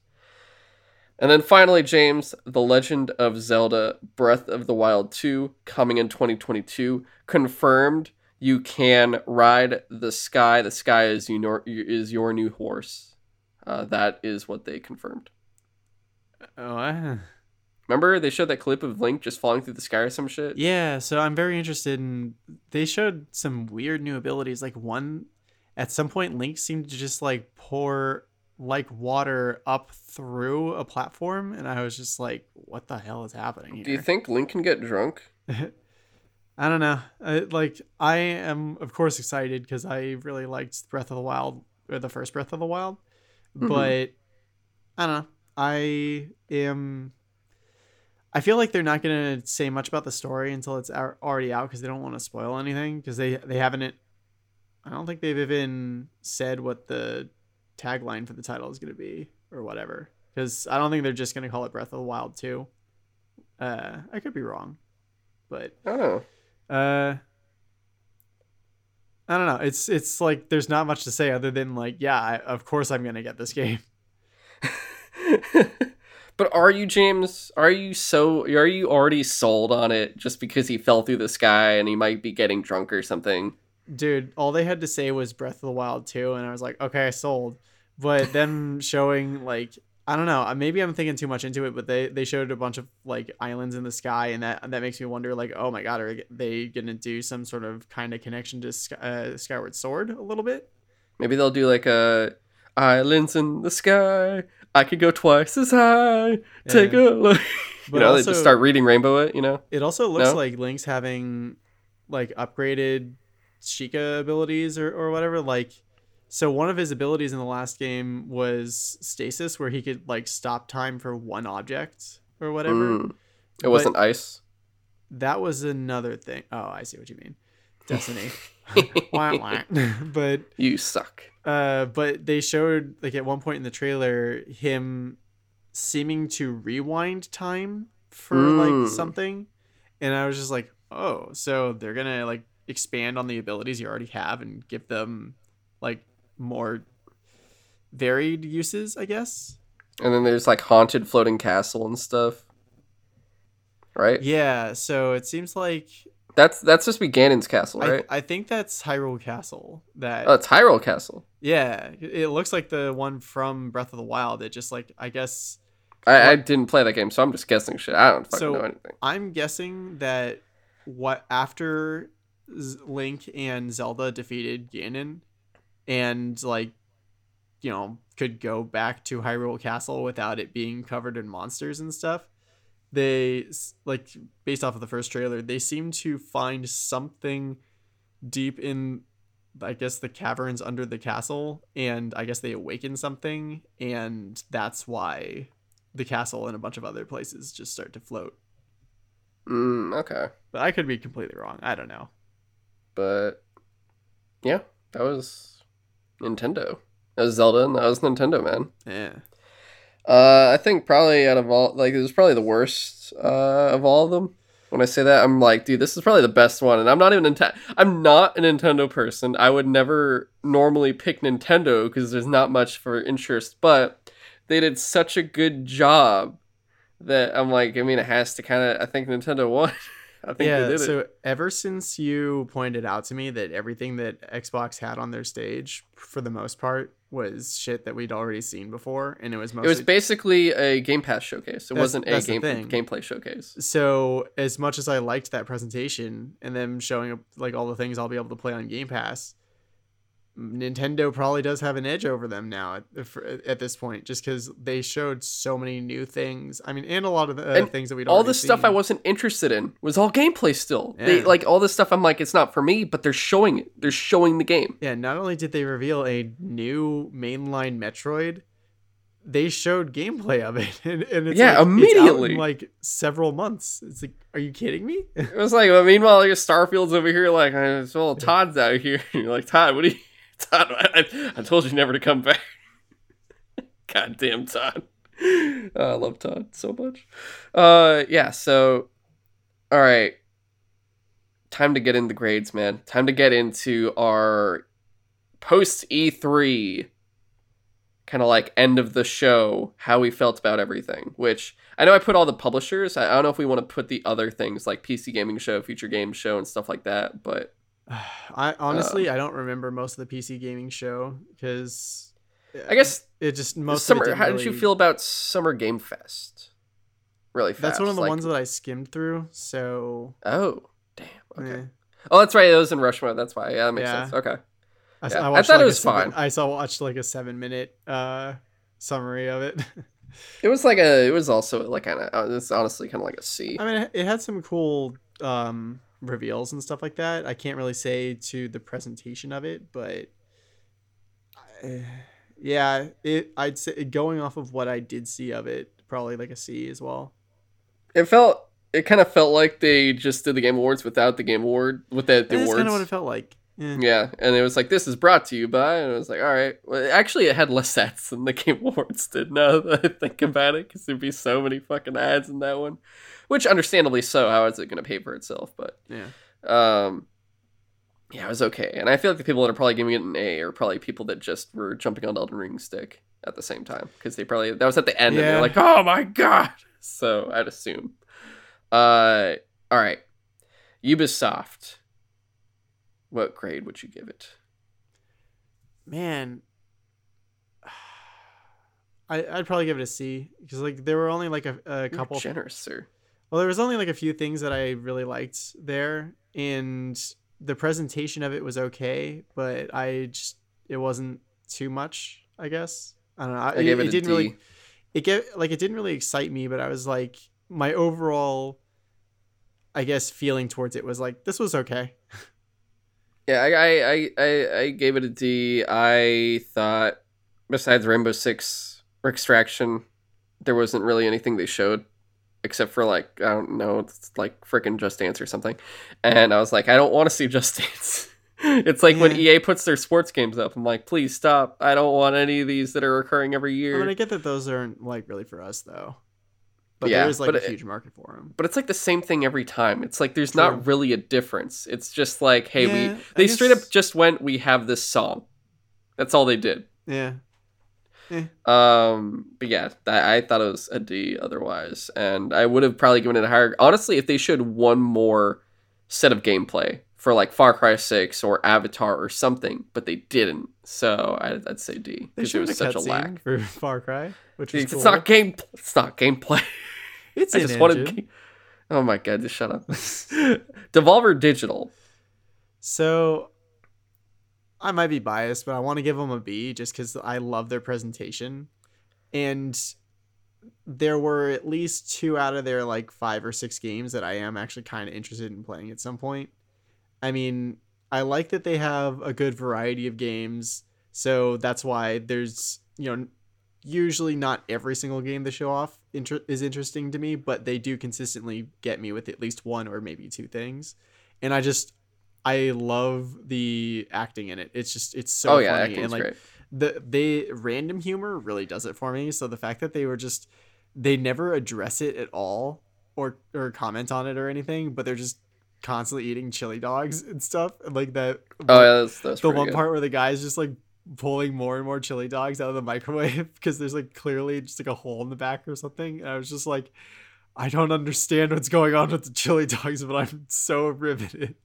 And then finally, James, The Legend of Zelda Breath of the Wild 2 coming in 2022. Confirmed you can ride the sky. The sky is, you nor- is your new horse. Uh, that is what they confirmed. Oh, I- Remember they showed that clip of Link just falling through the sky or some shit? yeah. So I'm very interested in. They showed some weird new abilities. Like one, at some point, Link seemed to just like pour like water up through a platform, and I was just like, "What the hell is happening here?" Do you think Link can get drunk? I don't know. I, like I am, of course, excited because I really liked Breath of the Wild or the first Breath of the Wild, Mhm. but I don't know. I am. I feel like they're not gonna say much about the story until it's out, already out because they don't want to spoil anything because they they haven't. I don't think they've even said what the tagline for the title is gonna be or whatever. Because I don't think they're just gonna call it Breath of the Wild two. Uh, I could be wrong, but I don't know. uh I don't know. It's it's like there's not much to say other than like, yeah, I, of course I'm gonna get this game. but are you James? Are you so? Are you already sold on it just because he fell through the sky and he might be getting drunk or something? Dude, all they had to say was Breath of the Wild 2, and I was like, okay, I sold. But them showing like I don't know, uh, maybe I'm thinking too much into it, but they they showed a bunch of like islands in the sky, and that that makes me wonder like, oh my god, are they gonna do some sort of kind of connection to uh, Skyward Sword a little bit? Maybe they'll do like a islands in the sky. I could go twice as high. Take Yeah. a look. But you know, they just start reading Rainbow It. You know. It also looks No? like Link's having like upgraded Sheikah abilities or, or whatever. Like, so one of his abilities in the last game was stasis, where he could like stop time for one object or whatever. Mm. It But- wasn't ice. That was another thing. Oh, I see what you mean. Destiny. But you suck. Uh, but they showed like at one point in the trailer him seeming to rewind time for Mm. like something, and I was just like, oh, so they're gonna like expand on the abilities you already have and give them like more varied uses, I guess. And then there's like haunted floating castle and stuff. Right. Yeah. So it seems like That's that's supposed to be Ganon's castle, I, right? I think that's Hyrule Castle. That oh, it's Hyrule Castle. yeah, it looks like the one from Breath of the Wild. It just like I guess I, I didn't play that game, so I'm just guessing shit. I don't fucking So- know anything. I'm guessing that what after Link and Zelda defeated Ganon and like you know could go back to Hyrule Castle without it being covered in monsters and stuff. They like based off of the first trailer, they seem to find something deep in I guess the caverns under the castle and I guess they awaken something and that's why the castle and a bunch of other places just start to float. Mm, okay, But I could be completely wrong. I don't know. but yeah, that was Nintendo. That was Zelda, and that was Nintendo, man. Yeah. Uh, I think probably out of all, like, it was probably the worst uh, of all of them. When I say that, I'm like, dude, this is probably the best one, and I'm not even Nintendo. I'm not a Nintendo person. I would never normally pick Nintendo because there's not much for interest, but they did such a good job that I'm like, I mean, it has to kind of. I think Nintendo won. I think they Yeah. did it. So ever since you pointed out to me that everything that Xbox had on their stage, for the most part, was shit that we'd already seen before, and it was It was basically a Game Pass showcase. It That's- wasn't a game gameplay showcase. so as much as I liked that presentation and them showing up like all the things I'll be able to play on Game Pass, Nintendo probably does have an edge over them now at, at this point, just because they showed so many new things. I mean, and a lot of the uh, And things that we all the stuff I wasn't interested in was all gameplay still. They like all this stuff I'm like it's not for me, but they're showing it. They're showing the game. Yeah, not only did they reveal a new mainline Metroid, they showed gameplay of it, and, and it's Yeah, like, it's immediately. like several months. It's like, are you kidding me? It was like well, meanwhile your Starfield's over here like well Todd's out here. You're like Todd, what are you Todd, I, I told you never to come back. Goddamn Todd. Oh, I love Todd so much. Uh yeah, so all right. Time to get into the grades, man. Time to get into our post E3 kind of like end of the show, how we felt about everything. Which I know I put all the publishers. I I don't know if we want to put the other things like PC Gaming Show, Future Games Show, and stuff like that. But I honestly, I don't remember most of the PC gaming show because I guess it just most summer. It how did you feel about Summer Game Fest? Really fast. That's one of the like- ones that I skimmed through. So Oh, damn. Okay. eh. Oh, that's right. It was in Rushmore. That's why. Yeah, that makes Yeah. sense. Okay. I, Yeah, I I thought it like a was seven- fine. I saw watched like a seven minute uh summary of it. It was like a. It was also like kind of. It's honestly kind of like a C. I mean, it- it had some cool um, reveals and stuff like that. I can't really say to the presentation of it, but I- yeah, it. I'd say going off of what I did see of it, probably like a C as well. It felt. It kind of felt like they just did the Game Awards without the Game Award with the, the That's awards. kind of what it felt like. Eh. Yeah, and it was like this is brought to you by, and it was like, all right. Well, actually, it had less ads than the Game Awards did. Now that I think about it, because there'd be so many fucking ads in that one, which understandably so. How is it going to pay for itself? But Yeah. um, yeah, it was okay. And I feel like the people that are probably giving it an A are probably people that just were jumping on Elden Ring stick at the same time because they probably that was at the end, and they're like, oh my god. So I'd assume. Uh, all right, Ubisoft. What grade would you give it? Man, I I'd probably give it a C because like there were only like a, a You're couple. generous, sir. Well, there was only like a few things that I really liked there, and the presentation of it was okay, but I just it wasn't too much. I guess I don't know. I gave it, a didn't D. really. It get like it didn't really excite me, but I was like my overall, I guess, feeling towards it was like this was okay. Yeah, I, I, I, I, I gave it a D. I thought, besides Rainbow Six or Extraction, there wasn't really anything they showed, except for like I don't know, it's like freaking Just Dance or something. And I was like, I don't want to see Just Dance. it's like when EA puts their sports games up. I'm like, please stop. I don't want any of these that are recurring every I year. mean, I get that those aren't like really for us though, but Yeah, there is like a it- huge market for them. but it's like the same thing every time. It's like there's True. not really a difference. It's just like, hey, Yeah, we I they straight up just went, we have this song. That's all they did. Yeah, Um, but yeah, that, I thought it was a D otherwise, and I would have probably given it a higher. Honestly, if they showed one more set of gameplay for like Far Cry Six or Avatar or something, but they didn't, so I'd, I'd say D they because it showed was a such a lack. for Far Cry, which It's cool. not game. It's not gameplay. It's I just wanted. engine. Ga- oh my god! Just shut up. Devolver Digital. So I might be biased, but I want to give them a B just because I love their presentation. And there were at least two out of their like five or six games that I am actually kind of interested in playing at some point. I mean, I like that they have a good variety of games. So that's why there's, you know, usually not every single game they show off inter- is interesting to me, but they do consistently get me with at least one or maybe two things. And I just I love the acting in it. It's just it's so oh yeah, funny and like great. the they random humor really does it for me. So the fact that they were just they never address it at all or or comment on it or anything, but they're just constantly eating chili dogs and stuff. And like that Oh yeah, that's, that's the one good. part where the guy's just like pulling more and more chili dogs out of the microwave because there's like clearly just like a hole in the back or something. And I was just like, I don't understand what's going on with the chili dogs, but I'm so riveted.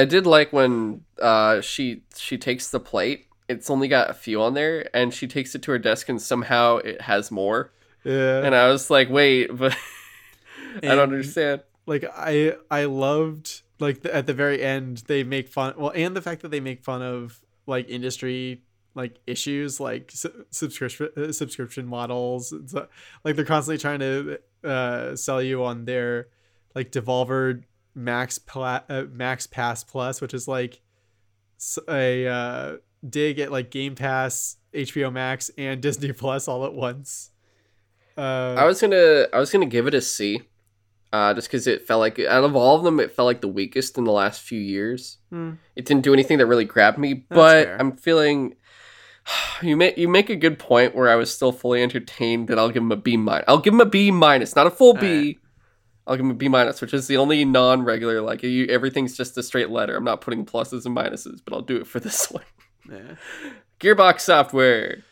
I did like when uh, she she takes the plate. It's only got a few on there, and she takes it to her desk, and somehow it has more. Yeah. And I was like, "Wait, but I don't understand." like I I loved like the, at the very end they make fun well and the fact that they make fun of like industry like issues like su- subscription uh, subscription models It's, uh, like they're constantly trying to uh sell you on their like devolver max pla- uh, max pass plus which is like a uh dig at like game pass hbo max and disney plus all at once uh I was gonna I was gonna give it a C, uh, just because it felt like out of all of them, it felt like the weakest in the last few years. hmm. It didn't do anything that really grabbed me, but fair. I'm feeling you make you make a good point where I was still fully entertained. That I'll give him a B minus. I'll give him a B minus, not a full B. Alright. I'll give him a B minus, which is the only non-regular. Like you, everything's just a straight letter. I'm not putting pluses and minuses, but I'll do it for this one. yeah. Gearbox Software.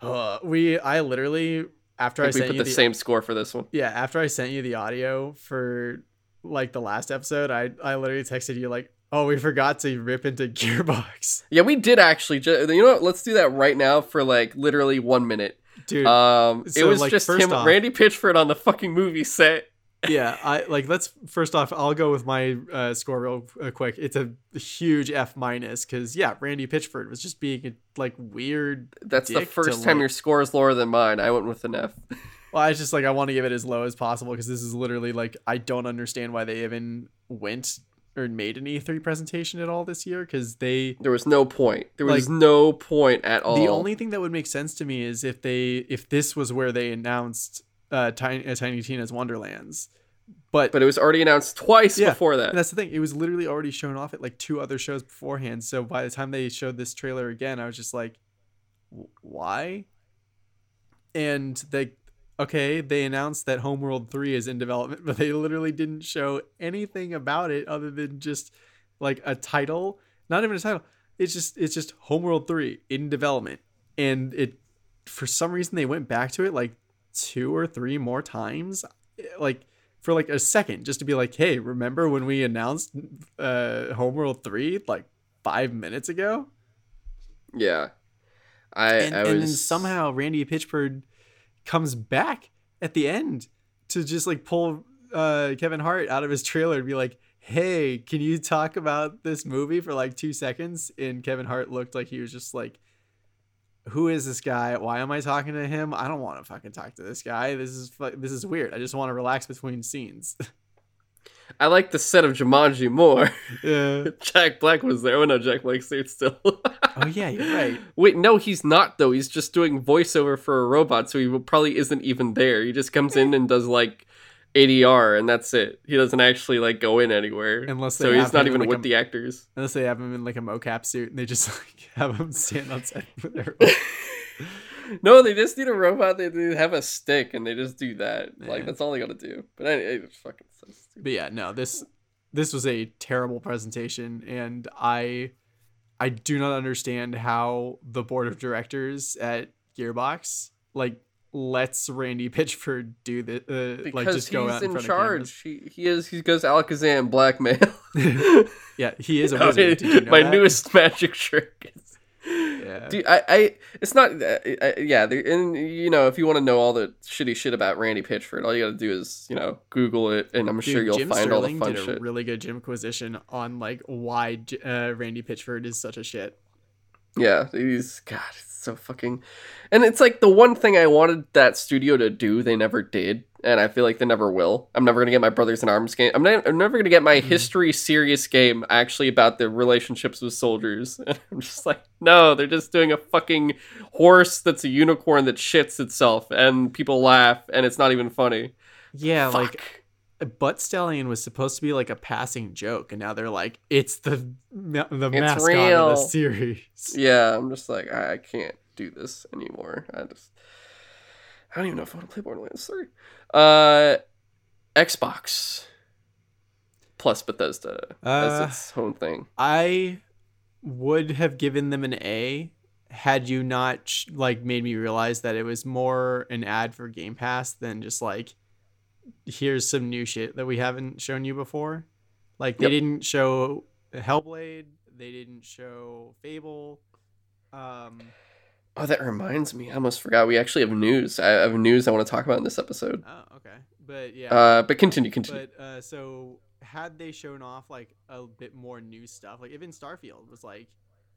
Uh, we i literally after I i, think we sent put you the the same score for this one. yeah after i sent you the audio for like the last episode i i literally texted you like oh we forgot to rip into gearbox Yeah, we did actually. Ju- you know what? Let's do that right now for like literally one minute. dude Um, it so, was like, just him, off- Randy Pitchford, on the fucking movie set. Yeah i like let's first off i'll go with my uh, score real uh, quick it's a huge f minus because yeah randy pitchford was just being a, like weird That's the first time your score is lower than mine. I went with an F. well i just like i want to give it as low as possible because this is literally like i don't understand why they even went or made an e3 presentation at all this year because they There was no point. There was Like, no point at all. The only thing that would make sense to me is if they if this was where they announced uh Tiny, Tiny Tina's Wonderlands. But, but it was already announced twice Yeah, before that. that's the thing. It was literally already shown off at like two other shows beforehand. So by the time they showed this trailer again, I was just like, why? And they okay, they announced that Homeworld 3 is in development, but they literally didn't show anything about it other than just like a title. Not even a title. It's just it's just Homeworld 3 in development. And it for some reason they went back to it like two or three more times. Like for like a second just to be like, "Hey, remember when we announced uh Homeworld 3 like 5 minutes ago?" yeah, I, and, I and then was somehow Randy Pitchford comes back at the end to just like pull uh, Kevin Hart out of his trailer and be like, "Hey, can you talk about this movie for like two seconds?" And Kevin Hart looked like he was just like, "Who is this guy? Why am I talking to him? I don't want to fucking talk to this guy. This is this is weird. I just want to relax between scenes." I like the set of Jumanji more. yeah. Jack Black was there. Oh no, Jack Black's there still. Oh yeah, you're right. Wait, no, he's not though. He's just doing voiceover for a robot, so he probably isn't even there. He just comes in eh. and does like ADR, and that's it. He doesn't actually like go in anywhere. Unless so he's not even like, with a- the actors. Unless they have him in like a mocap suit and they just like have him stand on set with their no, they just need a robot. They, they have a stick, and they just do that. Like that's all they gotta do. But anyway, it's fucking so stupid. but yeah no this this was a terrible presentation and i i do not understand how the board of directors at gearbox like lets randy pitchford do the uh, Because like just go he's out in, in charge. He, he is. He goes Alakazam blackmail. yeah he is a wizard you know My that? newest magic trick. is- yeah Dude, I, I, it's not, uh, uh, yeah, and you know, if you want to know all the shitty shit about Randy Pitchford, all you got to do is, you know, Google it, and I'm Dude, sure you'll Jim find all the fun did a shit. really good Jimquisition on like why uh, Randy Pitchford is such a shit. Yeah, he's God, so fucking, and it's like the one thing I wanted that studio to do, they never did, and I feel like they never will. I'm never gonna get my Brothers in Arms game. I'm, not, I'm never gonna get my Mhm. history serious game actually about the relationships with soldiers. And I'm just like, no, they're just doing a fucking horse that's a unicorn that shits itself, and people laugh, and it's not even funny. Yeah, Fuck. like Butt Stallion was supposed to be like a passing joke, and now they're like, it's the the It's mascot of the series. yeah, I'm just like, I, I can't do this anymore. I just, I don't even know if I want to play Borderlands 3. Uh, Xbox plus Bethesda Uh, as its own thing. I would have given them an A had you not like made me realize that it was more an ad for Game Pass than just like here's some new shit that we haven't shown you before. Like they Yep. didn't show Hellblade, they didn't show Fable. Um Oh, that reminds me. I almost forgot. We actually have news. I have news I want to talk about in this episode. oh, okay. But yeah. Uh, but continue, continue. But uh, so had they shown off like a bit more new stuff, like even Starfield was like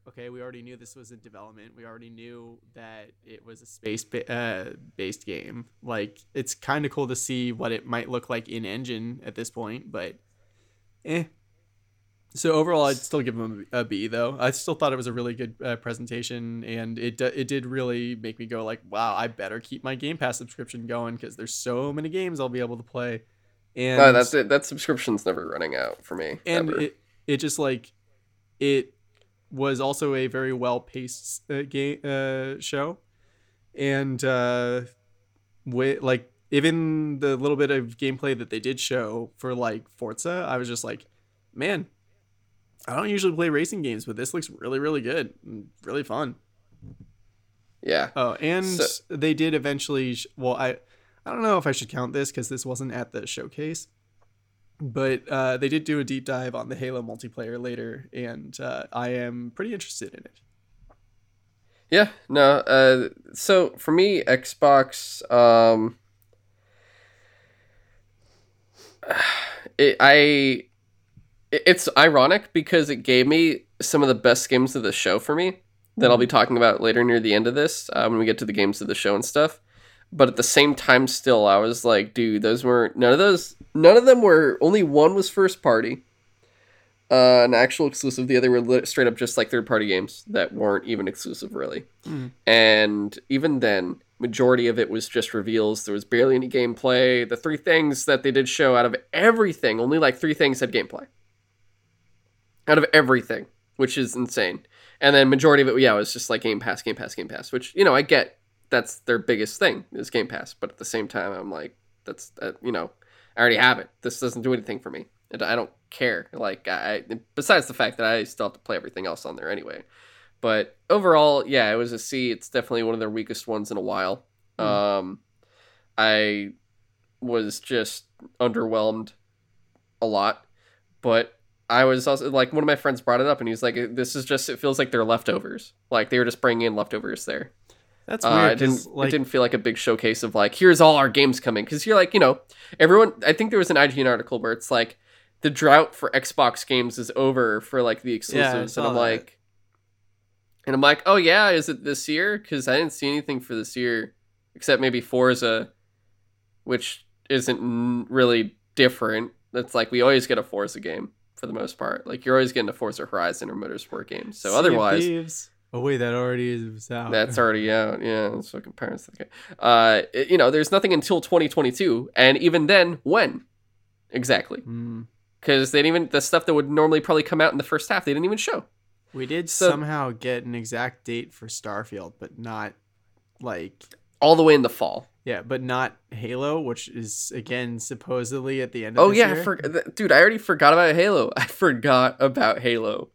okay, we already knew this was in development. We already knew that it was a space ba- uh, based game. Like, it's kind of cool to see what it might look like in engine at this point, but eh. So overall, I'd still give them a B, though. I still thought it was a really good uh, presentation, and it d- it did really make me go like, "Wow, I better keep my Game Pass subscription going because there's so many games I'll be able to play." And No, that's it. That subscription's never running out for me. and ever. it it just like it was also a very well paced uh, game uh, show, and uh, with like even the little bit of gameplay that they did show for like Forza, I was just like, man, I don't usually play racing games, but this looks really really good, and really fun. yeah. Oh, and So- they did eventually. Sh- well, I I don't know if I should count this because this wasn't at the showcase, but uh, they did do a deep dive on the Halo multiplayer later, and uh, I am pretty interested in it. Yeah, no. Uh, so for me, Xbox, um, it, I, it- it's ironic because it gave me some of the best games of the show for me that I'll be talking about later near the end of this uh, when we get to the games of the show and stuff. But at the same time, still, I was like, dude, those weren't none of those. None of them were. Only one was first party. Uh, an actual exclusive. The other were straight up just like third party games that weren't even exclusive, really. Mm. And even then, majority of it was just reveals. There was barely any gameplay. The three things that they did show out of everything, only like three things had gameplay. Out of everything, which is insane. And then majority of it, yeah, it was just like Game Pass, Game Pass, Game Pass, which you know I get. That's their biggest thing is Game Pass, but at the same time, I'm like, that's uh, you know, I already have it. This doesn't do anything for me. And I don't care. Like I, besides the fact that I still have to play everything else on there anyway. But overall, yeah, it was a C. It's definitely one of their weakest ones in a while. Hmm. Um, I was just underwhelmed a lot, but I was also like one of my friends brought it up, and he's like, "This is just. It feels like they're leftovers. Like they were just bringing in leftovers there. That's Uh, weird. it didn't. like, it didn't feel like a big showcase of like, here's all our games coming. Because you're like, you know, everyone. I think there was an IGN article where it's like, the drought for Xbox games is over for like the exclusives, saw and I'm that. like, and I'm like, oh yeah, is it this year? Because I didn't see anything for this year except maybe Forza, which isn't n- really different. That's like we always get a Forza game for the most part. Like you're always getting a Forza Horizon or Motorsport game. So C otherwise. Oh wait, that already is out. that's already out. Yeah, that's fucking parents. Okay. Uh, it- you know, there's nothing until 2022, and even then, when exactly? Mm. Because they didn't even the stuff that would normally probably come out in the first half, they didn't even show. We did So- somehow get an exact date for Starfield, but not like All the way in the fall. yeah, but not Halo, which is again supposedly at the end of Oh yeah, I for, dude, I already forgot about Halo. I forgot about Halo,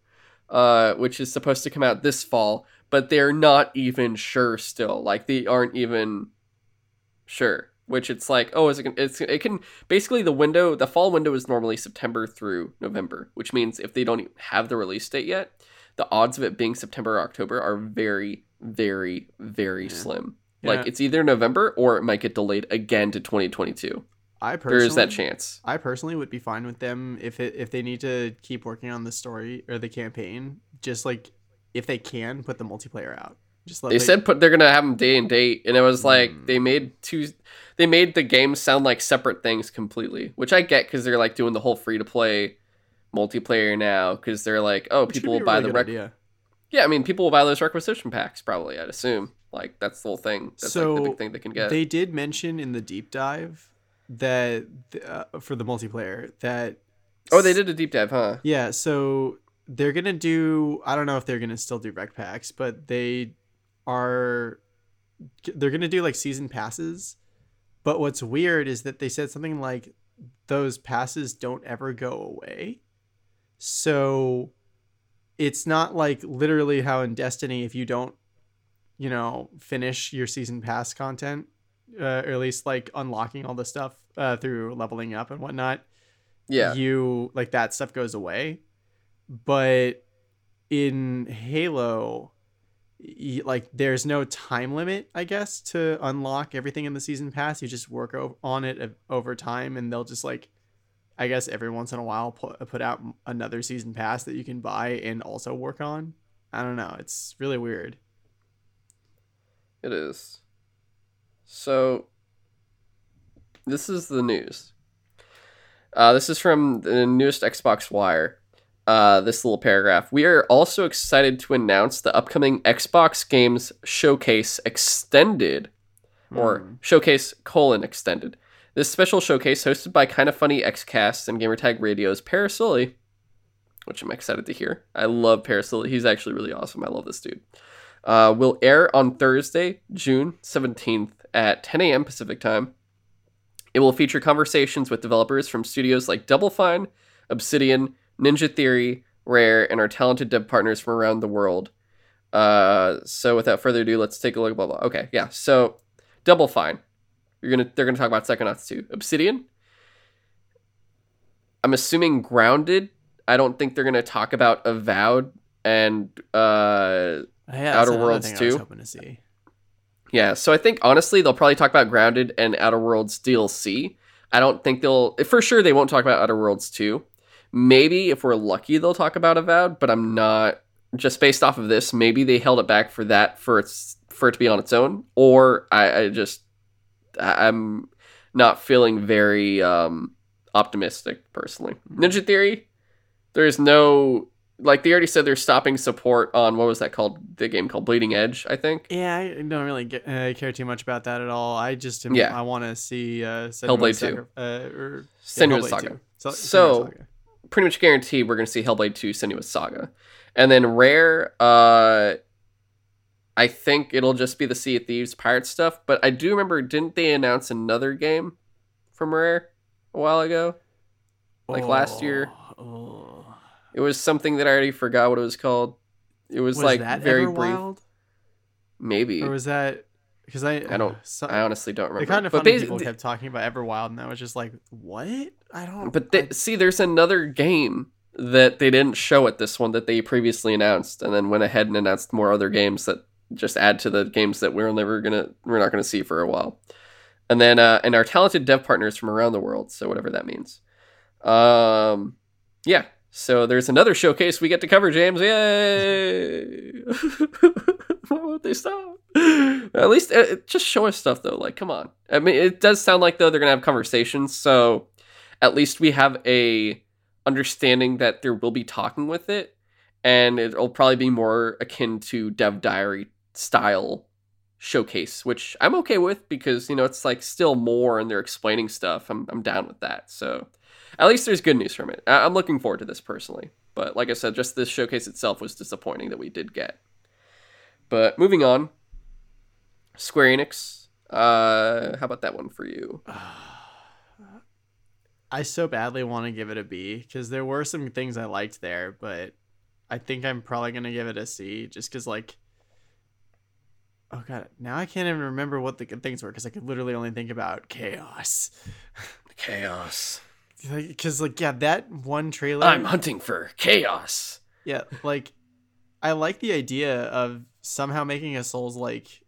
uh, which is supposed to come out this fall, but they're not even sure still. Like they aren't even sure. Which it's like, oh, is it? Gonna, it's it can basically the window, the fall window is normally September through November, which means if they don't have the release date yet, the odds of it being September or October are very, very, very Yeah. slim. Yeah. Like it's either November or it might get delayed again to 2022. I personally, is that chance. I personally would be fine with them if it if they need to keep working on the story or the campaign, just like if they can put the multiplayer out. Just let They said put they're gonna have them day and date, and it was like Mm. they made two, they made the games sound like separate things completely, which I get because they're like doing the whole free to play multiplayer now because they're like, oh, people will buy really the rec- idea. yeah, I mean, people will buy those requisition packs probably. I'd assume like that's the whole thing. That's like the So, big thing they can get. They did mention in the deep dive that uh, for the multiplayer that oh, they did a deep dive, huh? Yeah, so they're gonna do. I don't know if they're gonna still do rec packs, but they are. They're gonna do like season passes. But what's weird is that they said something like those passes don't ever go away. So it's not like literally how in Destiny, if you don't, you know, finish your season pass content, uh, or at least like unlocking all the stuff uh, through leveling up and whatnot, Yeah, you like that stuff goes away but in halo y- like there's no time limit i guess to unlock everything in the season pass you just work o- on it o- over time and they'll just like i guess every once in a while put, put out another season pass that you can buy and also work on I don't know. It's really weird. It is. So, this is the news. Uh, this is from the newest Xbox Wire. Uh, this little paragraph. We are also excited to announce the upcoming Xbox Games Showcase Extended, or Hmm. Showcase colon Extended. This special showcase, hosted by Kinda Funny XCast and Gamertag Radio's Parris Lilly, which I'm excited to hear. I love Parris Lilly. He's actually really awesome. I love this dude. Uh, will air on Thursday, June 17th at 10 a.m. Pacific time. It will feature conversations with developers from studios like Double Fine, Obsidian, Ninja Theory, Rare, and our talented dev partners from around the world. Uh, so without further ado, let's take a look. Blah blah. Okay, yeah. So Double Fine, you're gonna they're gonna talk about Psychonauts 2. Obsidian. I'm assuming Grounded. I don't think they're gonna talk about Avowed and uh Yeah, Outer Worlds thing I was 2? hoping to see. Yeah, so I think honestly they'll probably talk about Grounded and Outer Worlds DLC. I don't think they'll for sure they won't talk about Outer Worlds 2. Maybe if we're lucky they'll talk about Avowed, but I'm not just based off of this, maybe they held it back for that for its for it to be on its own. Or I, I just I'm not feeling very um optimistic personally. Ninja Theory, there's no like they already said they're stopping support on what was that called? The game called Bleeding Edge, I think. Yeah, I don't really get, uh, care too much about that at all. I just am, Yeah. I want to see uh, Hellblade 2. Sacri- uh, or yeah, Hellblade Saga. 2. So, So- Saga. pretty much guaranteed we're going to see Hellblade 2 Senua's Saga. And then Rare, uh, I think it'll just be the Sea of Thieves pirate stuff. But I do remember, didn't they announce another game from Rare a while ago? like last year. Oh. It was something that I already forgot what it was called. It was, Was like very brief. wild? Maybe. Or was that because I I don't- so, I honestly don't remember. the kind of but funny people kept talking about Everwild, and I was just like, "What? I don't." But they, I- see, there's another game that they didn't show at this one that they previously announced, and then went ahead and announced more other games that just add to the games that we're never gonna we're not gonna see for a while. And then uh, and our talented dev partners from around the world, so whatever that means. Um, yeah. So there's another showcase we get to cover, James. Yay! Why won't they stop? At least uh, just show us stuff though. Like, come on. I mean, it does sound like though they're gonna have conversations, so at least we have a understanding that there will be talking with it and it'll probably be more akin to dev diary style showcase which i'm okay with because you know it's like still more and they're explaining stuff i'm, I'm down with that so at least there's good news from it. I- i'm looking forward to this personally. But like i said just this showcase itself was disappointing that we did get. But moving on. Square enix uh how about that one for you? I so badly want to give it a B because there were some things I liked there, but I think I'm probably gonna give it a C just because like. Oh god, now I can't even remember what the good things were because I could literally only think about chaos. chaos Because like yeah, that one trailer. i'm hunting for chaos Yeah, like I like the idea of somehow making a Souls like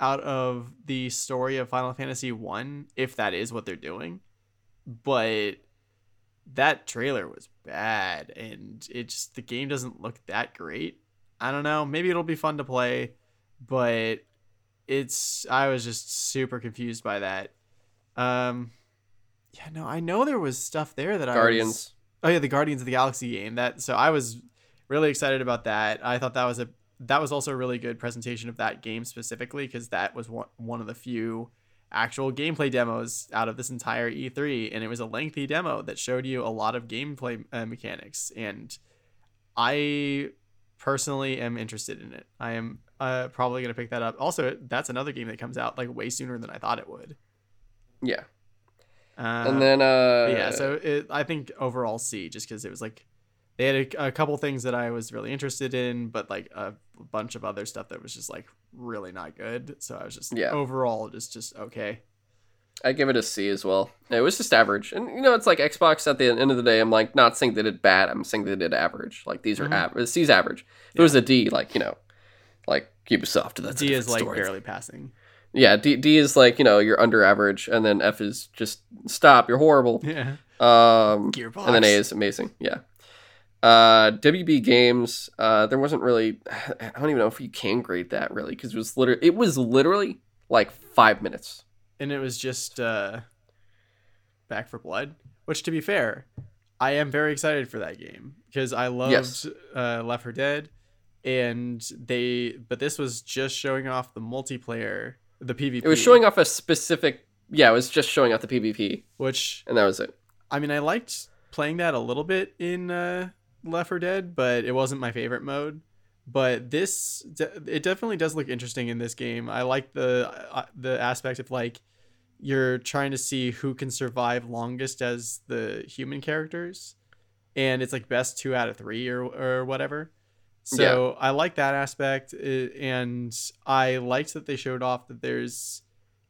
out of the story of Final Fantasy 1 if that is what they're doing. But that trailer was bad and it just the game doesn't look that great. I don't know, maybe it'll be fun to play, but it's I was just super confused by that. Um yeah, no, I know there was stuff there that I was, guardians Oh yeah, the Guardians of the Galaxy game. That so I was really excited about that. I thought that was a that was also a really good presentation of that game specifically because that was one one of the few actual gameplay demos out of this entire E3, and it was a lengthy demo that showed you a lot of gameplay uh, mechanics. And I personally am interested in it. I am uh, probably gonna pick that up. Also, that's another game that comes out like way sooner than I thought it would. yeah Uh, and then uh yeah, so it, I think overall C, just because it was like they had a, a couple things that I was really interested in, but like a bunch of other stuff that was just like really not good. So I was just Yeah. overall just just okay. I give it a C as well. It was just average, and you know, it's like Xbox. At the end of the day, I'm like not saying they did bad. I'm saying they did average. Like these are Mhm. average. C's average. If it was a D, like you know, like Ubisoft, that's D is like story. barely passing. Yeah, D D is like you know you're under average, and then F is just stop. You're horrible. Yeah, Um, Gearbox. and then A is amazing. Yeah. Uh, WB Games. Uh, there wasn't really. I don't even know if you can grade that really because it was literally it was literally like five minutes. and it was just uh, Back 4 Blood. Which, to be fair, I am very excited for that game because I loved Yes. uh, Left 4 Dead, and they. But this was just showing off the multiplayer, the PvP. It was showing off a specific. Yeah, it was just showing off the PvP, which and that was it. I mean, I liked playing that a little bit in uh, Left 4 Dead, but it wasn't my favorite mode. But this, it definitely does look interesting in this game. I like the uh, the aspect of like you're trying to see who can survive longest as the human characters, and it's like best two out of three or or whatever. So I like that aspect, and I liked that they showed off that there's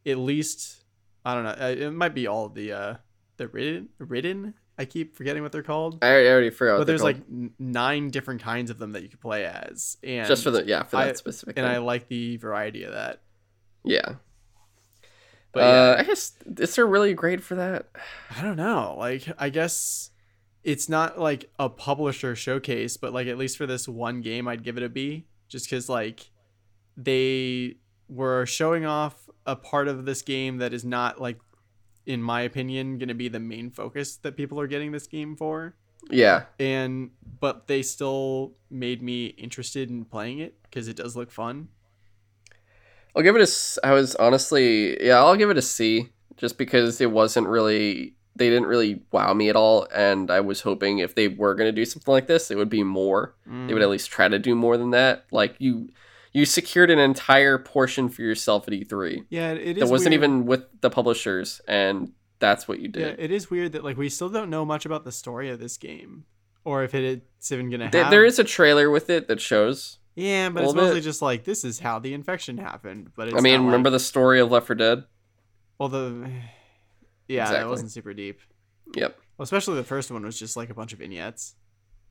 at least I don't know. uh, It might be all the uh, the ridden ridden. I keep forgetting what they're called. I already forgot. But there's like called. n- nine different kinds of them that you could play as, and just for the yeah for that I- specific. and I like the variety of that. yeah. But uh, yeah, I guess is there really a grade for that? I don't know. Like, I guess it's not like a publisher showcase, but like at least for this one game, I'd give it a B, just because like they were showing off a part of this game that is not like, in my opinion, going to be the main focus that people are getting this game for. Yeah. And but they still made me interested in playing it because it does look fun. I'll give it a, I was honestly, yeah, I'll give it a C, just because it wasn't really. They didn't really wow me at all, and I was hoping if they were gonna do something like this, it would be more. They would at mm. least try to do more than that. Like you, you secured an entire portion for yourself at E3 Yeah, it is. that wasn't weird. even with the publishers, and that's what you did Yeah, it is weird that like we still don't know much about the story of this game, or if it's even gonna have. there is a trailer with it that shows. yeah, but it's mostly bit. just like this is how the infection happened. But it's I mean, remember like, the story of Left 4 Dead? well the yeah that wasn't super deep. Yep. Well, especially the first one was just like a bunch of vignettes.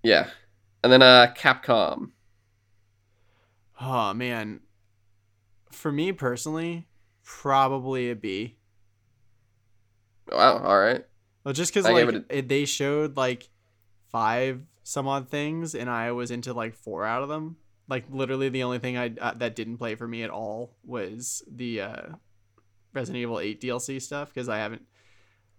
Yeah. And then uh Capcom. Oh man, for me personally, probably a B. Wow. All right. Well, just because like it it they showed like five some odd things, and I was into like four out of them. Like literally, the only thing I uh, that didn't play for me at all was the uh, Resident Evil Eight DLC stuff because I haven't.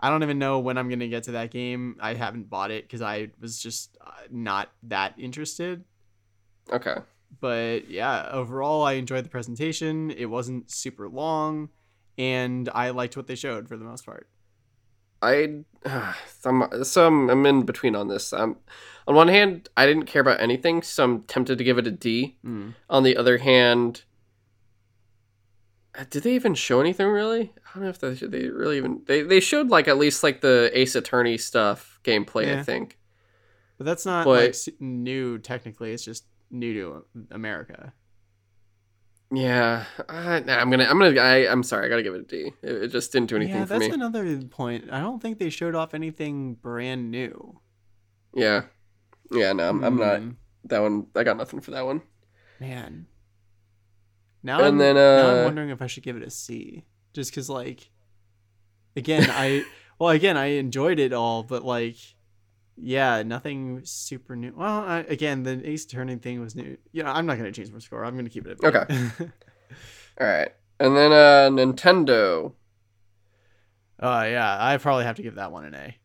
I don't even know when I'm gonna get to that game. I haven't bought it because I was just uh, not that interested. Okay. But yeah, overall, I enjoyed the presentation. It wasn't super long, and I liked what they showed for the most part. I some some I'm in between on this. Um, on one hand, I didn't care about anything, so I'm tempted to give it a D. Mm. On the other hand, did they even show anything really? I don't know if they, they really even they they showed like at least like the Ace Attorney stuff gameplay. I think. But that's not But- like new technically. It's just new to America. Yeah, uh, nah, I'm gonna I'm gonna I I'm sorry, I gotta give it a D. It, it just didn't do anything yeah, that's another point. I don't think they showed off anything brand new. Yeah, yeah, no, I'm, I'm not Hmm, that one. I got nothing for that one. Man. Now And I'm, then, now I'm uh, wondering if I should give it a C, just because like, again I well again I enjoyed it all, but like, yeah, nothing super new. Well, I, again the Ace Attorney thing was new. You know, I'm not gonna change my score. I'm gonna keep it at B. Okay. All right, and then uh Nintendo. Uh, yeah, I probably have to give that one an A.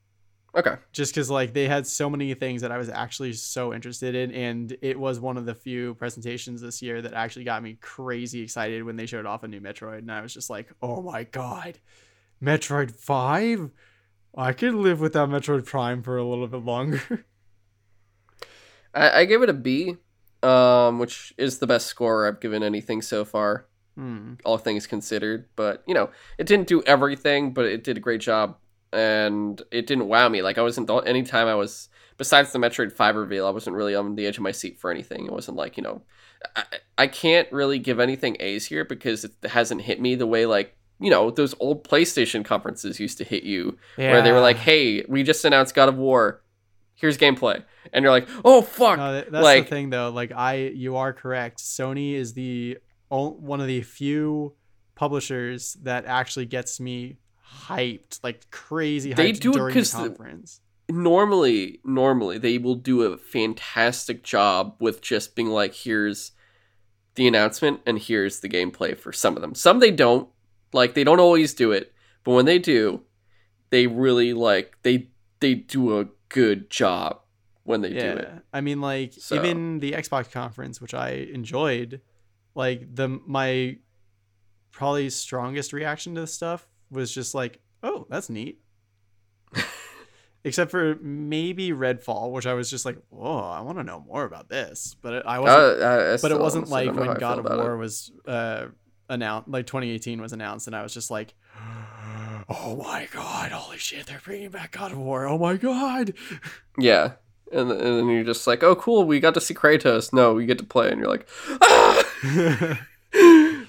Okay, Just because like they had so many things that I was actually so interested in, and it was one of the few presentations this year that actually got me crazy excited when they showed off a new Metroid, and I was just like, oh my god, Metroid Five! I could live without Metroid Prime for a little bit longer. I, I give it a B, um, which is the best score I've given anything so far, hmm. all things considered. But you know, it didn't do everything, but it did a great job, and it didn't wow me. Like I wasn't anytime I was besides the Metroid Five reveal, I wasn't really on the edge of my seat for anything. It wasn't like you know, I, I can't really give anything A's here because it hasn't hit me the way like you know those old PlayStation conferences used to hit you where they were like, "Hey, we just announced God of War. Here's gameplay," and you're like, "Oh fuck!" No, that's like- the thing though. Like I, you are correct. Sony is the o- one of the few publishers that actually gets me hyped, like crazy hyped They do it during the 'cause the- conference. normally normally they will do a fantastic job with just being like here's the announcement and here's the gameplay for some of them. Some they don't. Like they don't always do it, but when they do, they really like they they do a good job when they yeah. do it. I mean, like So- even the Xbox conference, which I enjoyed, like the my probably strongest reaction to the stuff was just like, oh, that's neat. Except for maybe Redfall, which I was just like, whoa, I want to know more about this. But it, I wasn't. uh, I but it wasn't like when how I feel God of about it. War was uh announced, like 2018 was announced, and I was just like, oh my god, holy shit, they're bringing back God of War. Oh my god. Yeah. And, and then you're just like, oh, cool, we got to see Kratos. No, we get to play. And you're like, ah!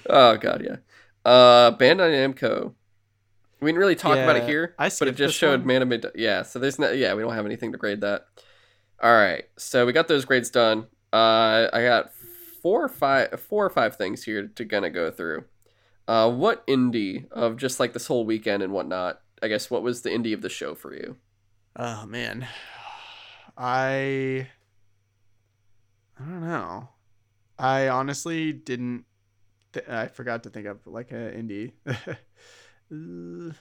oh, God, yeah. Uh, Bandai Namco. We didn't really talk about it here, I but it just showed one. Man of Mid. Yeah, so there's no, yeah, we don't have anything to grade that. All right, so we got those grades done. Uh, I got four or five, four or five things here to gonna go through. Uh, what indie of just like this whole weekend and whatnot? I guess what was the indie of the show for you? Oh man, I I don't know. I honestly didn't. Th- I forgot to think of like an indie. Uh,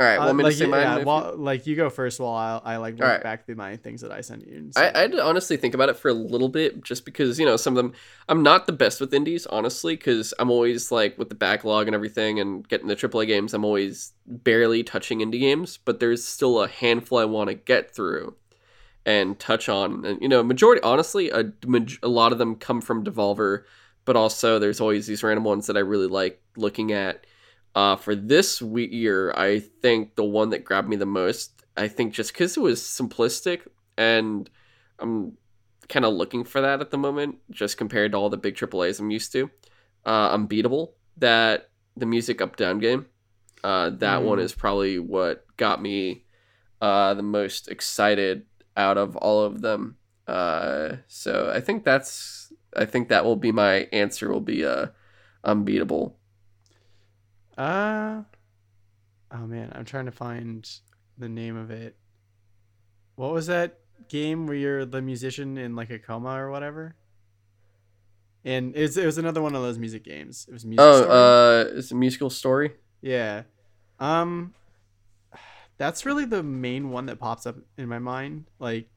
All right, want me like, to say mine? yeah, if you- like you go first while I I like work Alright. back through my things that I sent you. I. I had to honestly think about it for a little bit just because, you know, some of them, I'm not the best with indies, honestly, because I'm always like with the backlog and everything and getting the AAA games, I'm always barely touching indie games, but there's still a handful I want to get through and touch on. And, you know, majority, honestly, a, a lot of them come from Devolver, but also there's always these random ones that I really like looking at. Uh, for this year, I think the one that grabbed me the most, I think just because it was simplistic and I'm kind of looking for that at the moment, just compared to all the big AAAs I'm used to. Uh, Unbeatable, that the music up down game, uh, that one Mm. is probably what got me uh, the most excited out of all of them. Uh, so I think that's I think that will be my answer. Will be uh, Unbeatable. Uh oh man, I'm trying to find the name of it. What was that game where you're the musician in like a coma or whatever? And it's, it was another one of those music games. It was music. Oh, Story. uh, it's a musical story. yeah. Um, that's really the main one that pops up in my mind. Like,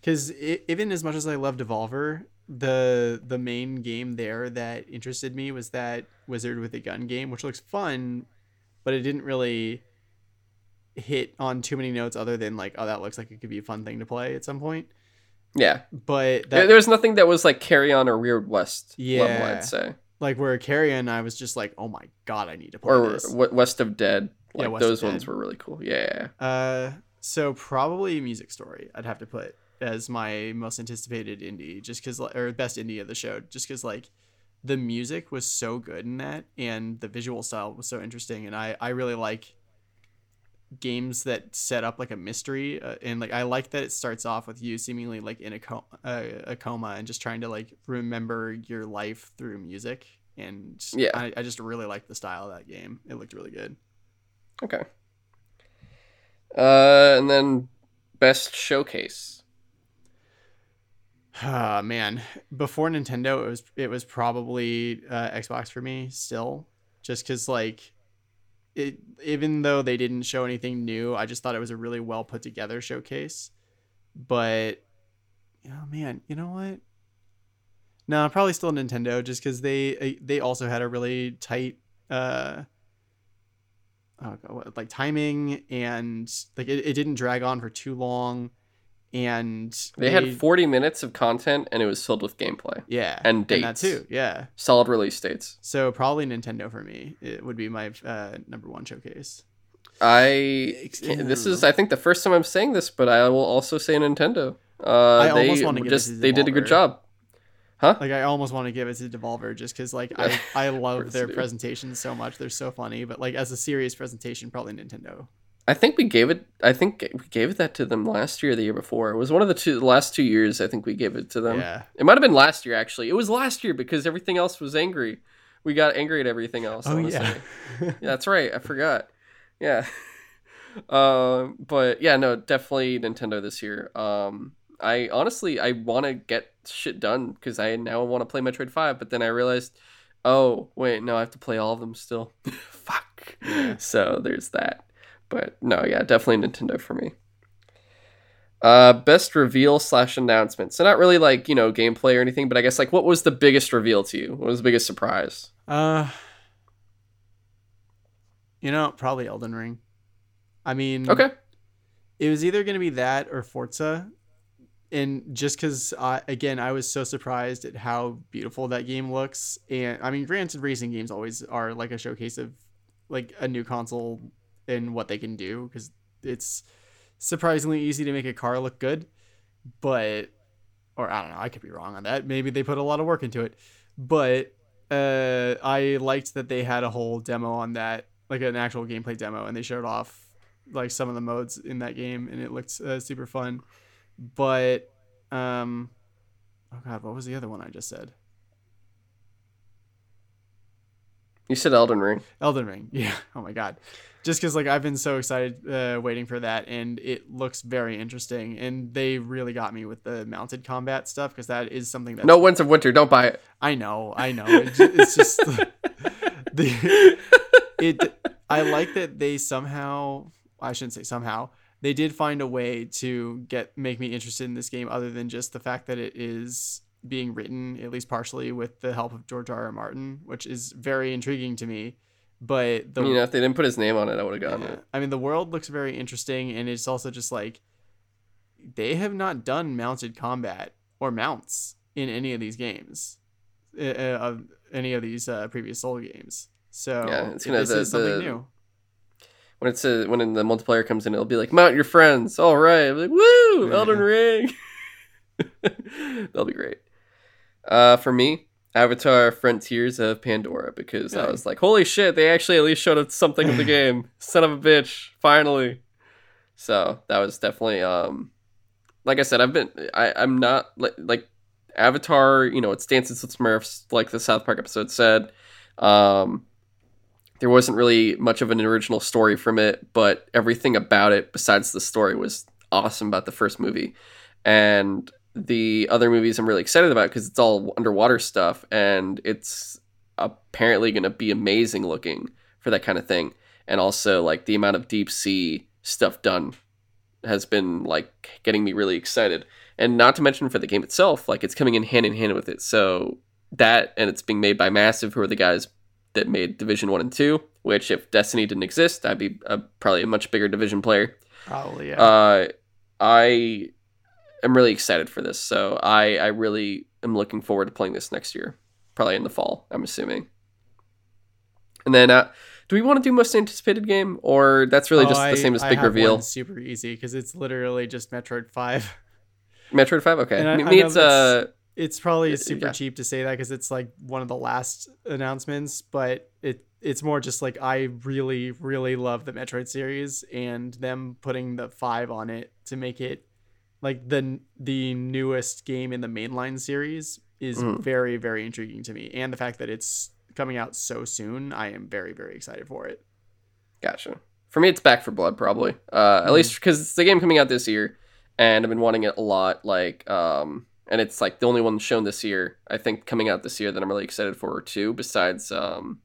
because even as much as I love Devolver, the the main game there that interested me was that Wizard with a Gun game, which looks fun, but it didn't really hit on too many notes other than like, oh, that looks like it could be a fun thing to play at some point. Yeah, But there that, there was nothing that was like Carrion or Weird West level. Yeah. I'd say, like where Carrion, and I was just like, oh my god, I need to play or this. West of Dead. Yeah, Like of those ones Dead. were really cool. Yeah. Uh, so probably Music Story. I'd have to put as my most anticipated indie, just because, or best indie of the show, just because like the music was so good in that, and the visual style was so interesting, and I I really like games that set up like a mystery, uh, and like I like that it starts off with you seemingly like in a co- uh, a coma and just trying to like remember your life through music. And Yeah. I, I just really like the style of that game. It looked really good. Okay. Uh, and then best showcase. Ah man, before Nintendo, it was it was probably uh, Xbox for me still, just because like it even though they didn't show anything new, I just thought it was a really well put together showcase. But oh man, you know what? No, probably still Nintendo, just because they uh, they also had a really tight uh oh God, what, like timing and like it, it didn't drag on for too long and They had 40 minutes of content and it was filled with gameplay. yeah and that dates. too yeah Solid release dates. so probably nintendo for me it would be my uh, number one showcase I this is I think the first time I'm saying this, but I will also say Nintendo. Uh, I they almost wanna give it just they did a good job. Huh? like i almost want to give it to devolver just because like i i love their presentations so much they're so funny but like as a serious presentation probably nintendo I think we gave it. I think we gave it that to them last year, or the year before. It was one of the two the last two years. I think we gave it to them. yeah It might have been last year actually. It was last year because everything else was angry. We got angry at everything else. Oh yeah. Yeah, that's right. I forgot. Yeah. uh, but yeah, no, definitely Nintendo this year. Um, I honestly I want to get shit done because I now want to play Metroid Five, but then I realized, oh wait, no, I have to play all of them still. Fuck. Yeah. So there's that. But no, yeah, definitely Nintendo for me. Uh, best reveal slash announcement. So not really like you know gameplay or anything, but I guess like what was the biggest reveal to you? What was the biggest surprise? Uh, you know, probably Elden Ring. I mean, Okay. it was either going to be that or Forza. And just because, uh, again, I was so surprised at how beautiful that game looks. And I mean, granted, racing games always are like a showcase of like a new console and what they can do because it's surprisingly easy to make a car look good. But, or I don't know, I could be wrong on that. Maybe they put a lot of work into it. But uh, I liked that they had a whole demo on that, like an actual gameplay demo, and they showed off like some of the modes in that game, and it looked uh, super fun. But, um, oh god, what was the other one I just said? You said Elden Ring. Elden Ring. Yeah. Oh my god. Just because like I've been so excited uh, waiting for that, and it looks very interesting, and they really got me with the mounted combat stuff because that is something that No Winds of Winter. Don't buy it. I know, I know. It, ju- it's just the it. I like that they somehow. I shouldn't say somehow. They did find a way to get make me interested in this game, other than just the fact that it is being written at least partially with the help of George R. R. Martin, which is very intriguing to me. But the you know, if they didn't put his name on it, I would have gotten yeah. it. I mean, the world looks very interesting, and it's also just like they have not done mounted combat or mounts in any of these games, uh, uh, of any of these uh, previous Soul games. So Yeah, it's gonna- this the- is something the- new. When it's a, when the multiplayer comes in, it'll be like mount your friends. All right, I'm like woo, Yeah. Elden Ring. That'll be great. Uh, for me, Avatar: Frontiers of Pandora because I was like, holy shit, they actually at least showed us something of the game. Son of a bitch, finally. So that was definitely um, like I said, I've been I I'm not like like Avatar. You know, it's Dances with Smurfs, like the South Park episode said. Um, there wasn't really much of an original story from it, but everything about it, besides the story, was awesome about the first movie. And the other movies I'm really excited about because it's all underwater stuff and it's apparently going to be amazing looking for that kind of thing. And also, like, the amount of deep sea stuff done has been, like, getting me really excited. And not to mention for the game itself, like, it's coming in hand in hand with it. So, that and it's being made by Massive, who are the guys that made Division 1 and 2, which if Destiny didn't exist, I'd be a, probably a much bigger Division player. Probably, yeah. Uh, I am really excited for this. So I, I really am looking forward to playing this next year, probably in the fall, I'm assuming. And then, uh, do we want to do most anticipated game, or that's really Oh, just I- the same as I big reveal? super easy because it's literally just Metroid Five. Metroid Five, okay. And I- Me, I me know it's uh, It's probably Yeah, super yeah. cheap to say that because it's like one of the last announcements, but it it's more just like I really really love the Metroid series and them putting the five on it to make it like the the newest game in the mainline series is Mhm. very very intriguing to me, and the fact that it's coming out so soon, I am very very excited for it. Gotcha. For me, it's Back 4 Blood, probably. Uh, At Mhm. least because it's the game coming out this year, and I've been wanting it a lot. Like, um, and it's like the only one shown this year. I think coming out this year that I'm really excited for too. Besides, um,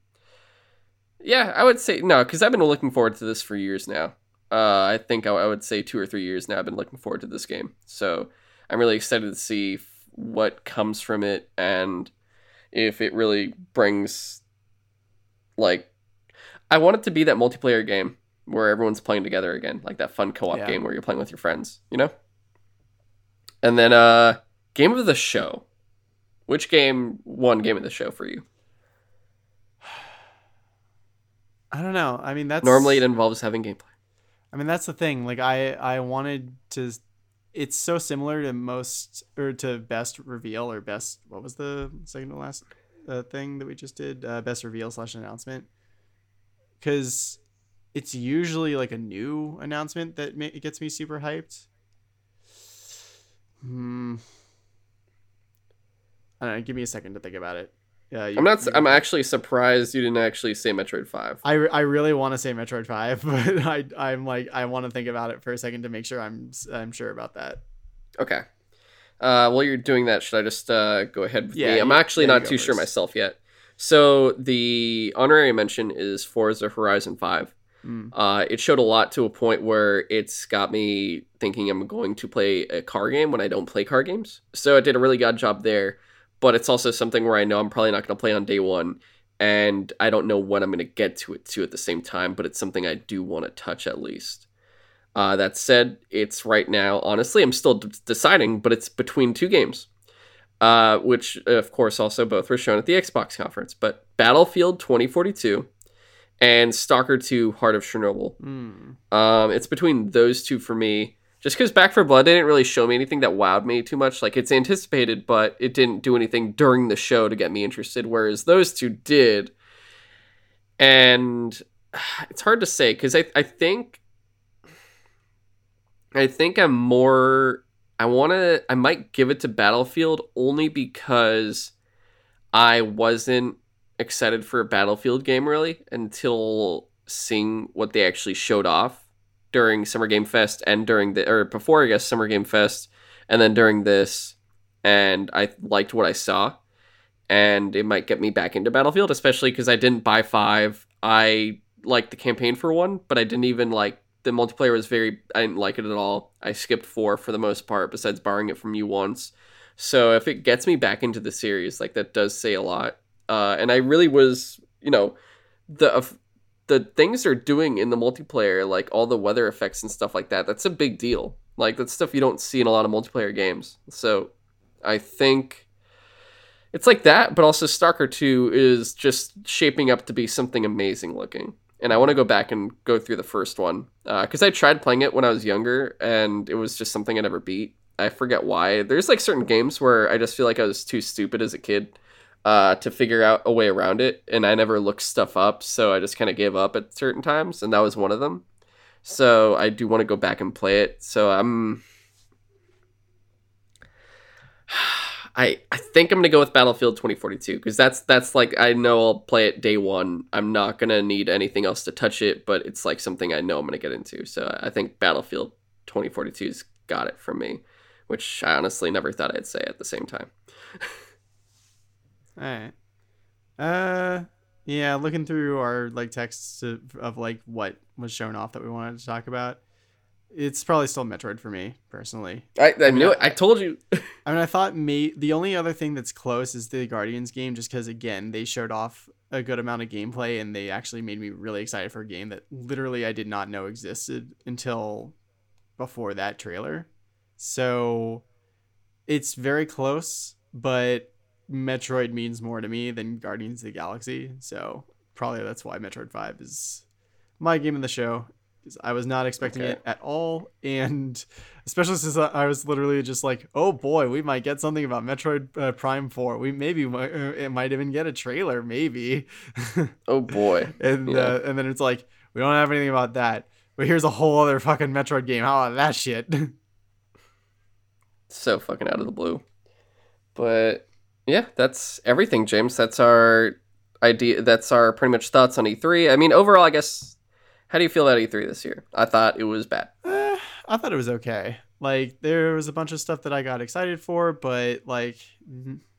yeah, I would say no, because I've been looking forward to this for years now. Uh, I think I, I would say two or three years now. I've been looking forward to this game, so I'm really excited to see f- what comes from it and if it really brings like I want it to be that multiplayer game where everyone's playing together again, like that fun co-op Yeah. game where you're playing with your friends, you know? And then uh game of the show. Which game won game of the show for you? I don't know. I mean that's Normally it involves having gameplay. I mean that's the thing. Like I I wanted to it's so similar to most or to best reveal or best what was the second to last uh, thing that we just did uh, best reveal slash announcement because it's usually like a new announcement that ma- gets me super hyped. Hmm. I don't know. Give me a second to think about it. Yeah, you, I'm not. you- I'm actually surprised you didn't actually say Metroid Five. I, I really want to say Metroid Five, but I I'm like I want to think about it for a second to make sure I'm I'm sure about that. Okay. Uh, while you're doing that, should I just uh, go ahead with Yeah, me? I'm you- actually yeah, not too sure myself yet. So the honorary mention is Forza Horizon Five. Mm. Uh, it showed a lot to a point where it's got me thinking I'm going to play a car game when I don't play car games. So it did a really good job there. But it's also something where I know I'm probably not going to play on day one, and I don't know when I'm going to get to it too at the same time. But it's something I do want to touch at least. Uh, that said, it's right now. Honestly, I'm still d- deciding, but it's between two games, uh, which of course also both were shown at the Xbox conference. But Battlefield 2042 and Stalker 2: Heart of Chernobyl. Mm. Um, it's between those two for me. Just because Back 4 Blood didn't really show me anything that wowed me too much. Like it's anticipated, but it didn't do anything during the show to get me interested. Whereas those two did. And it's hard to say because I, I think I think I'm more I wanna I might give it to Battlefield only because I wasn't excited for a Battlefield game really until seeing what they actually showed off during Summer Game Fest and during the or before I guess Summer Game Fest and then during this and I liked what I saw. And it might get me back into Battlefield especially because I didn't buy 5 I liked the campaign for one but I didn't even like the multiplayer was very I didn't like it at all. I skipped 4 for the most part besides borrowing it from you once. So if it gets me back into the series like that does say a lot. Uh, and I really was you know the the things they're doing in the multiplayer, like all the weather effects and stuff like that, that's a big deal. Like that's stuff you don't see in a lot of multiplayer games. So I think it's like that, but also Stalker 2 is just shaping up to be something amazing looking. And I want to go back and go through the first one uh, because I tried playing it when I was younger, and it was just something I never beat. I forget why. There's like certain games where I just feel like I was too stupid as a kid uh, to figure out a way around it, and I never looked stuff up, so I just kind of gave up at certain times, and that was one of them. So I do want to go back and play it. So I'm, I I think I'm gonna go with Battlefield 2042 because that's that's like I know I'll play it day one. I'm not gonna need anything else to touch it, but it's like something I know I'm gonna get into. So I think Battlefield 2042's got it from me, which I honestly never thought I'd say at the same time. All right. Uh, yeah. Looking through our like texts of, of like what was shown off that we wanted to talk about, it's probably still Metroid for me personally. I, I mean, knew it. I- I told you. I mean, I thought may the only other thing that's close is the Guardians game, just because again they showed off a good amount of gameplay and they actually made me really excited for a game that literally I did not know existed until before that trailer. So it's very close, but Metroid means more to me than Guardians of the Galaxy. So probably that's why Metroid Five is my game of the show. I was not expecting Okay. it at all, and especially since I was literally just like, "Oh boy, we might get something about Metroid uh, Prime Four. We maybe might, uh, it might even get a trailer, maybe." Oh boy. and Yeah. uh, and then it's like, we don't have anything about that, but here's a whole other fucking Metroid game. How about that shit? so fucking out of the blue. But yeah, that's everything, James. That's our idea. That's our pretty much thoughts on E3. I mean, overall, I guess. How do you feel about E3 this year? I thought it was bad. Eh, I thought it was okay. Like there was a bunch of stuff that I got excited for, but like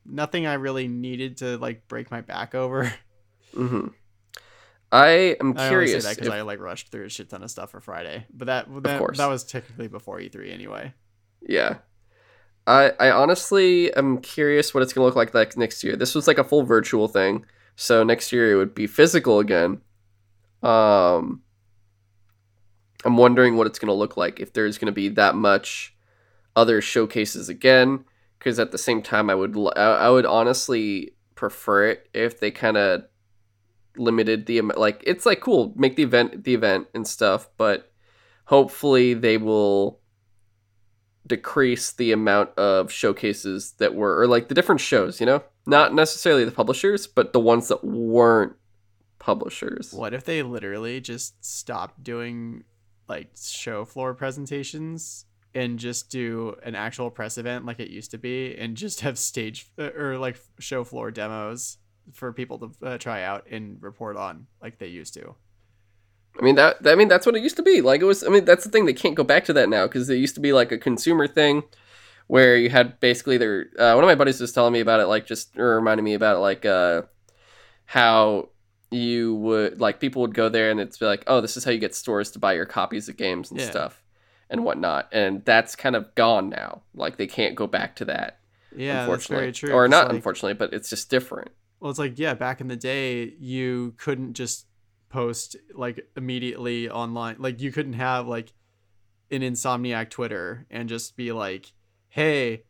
nothing I really needed to like break my back over. hmm I am I curious. that because I like rushed through a shit ton of stuff for Friday, but that that, that was technically before E3 anyway. yeah. I I honestly am curious what it's gonna look like like next year. This was like a full virtual thing, so next year it would be physical again. Um, I'm wondering what it's gonna look like if there's gonna be that much other showcases again. Because at the same time, I would I I would honestly prefer it if they kind of limited the. Like it's like cool, make the event the event and stuff, but hopefully they will decrease the amount of showcases that were or like the different shows you know not necessarily the publishers but the ones that weren't publishers What if they literally just stopped doing like show floor presentations and just do an actual press event like it used to be and just have stage uh, or like show floor demos for people to uh, try out and report on like they used to. I mean that. I mean that's what it used to be. Like it was. I mean that's the thing. They can't go back to that now because it used to be like a consumer thing, where you had basically their. Uh, one of my buddies was telling me about it, like just or reminding me about it, like uh, how you would like people would go there and it's be like, oh, this is how you get stores to buy your copies of games and Yeah. stuff and whatnot, and that's kind of gone now. Like they can't go back to that. Yeah, that's unfortunately, very true. or not like- unfortunately, but it's just different. Well, it's like yeah, back in the day, you couldn't just post like immediately online. Like you couldn't have like an Insomniac Twitter and just be like, "Hey,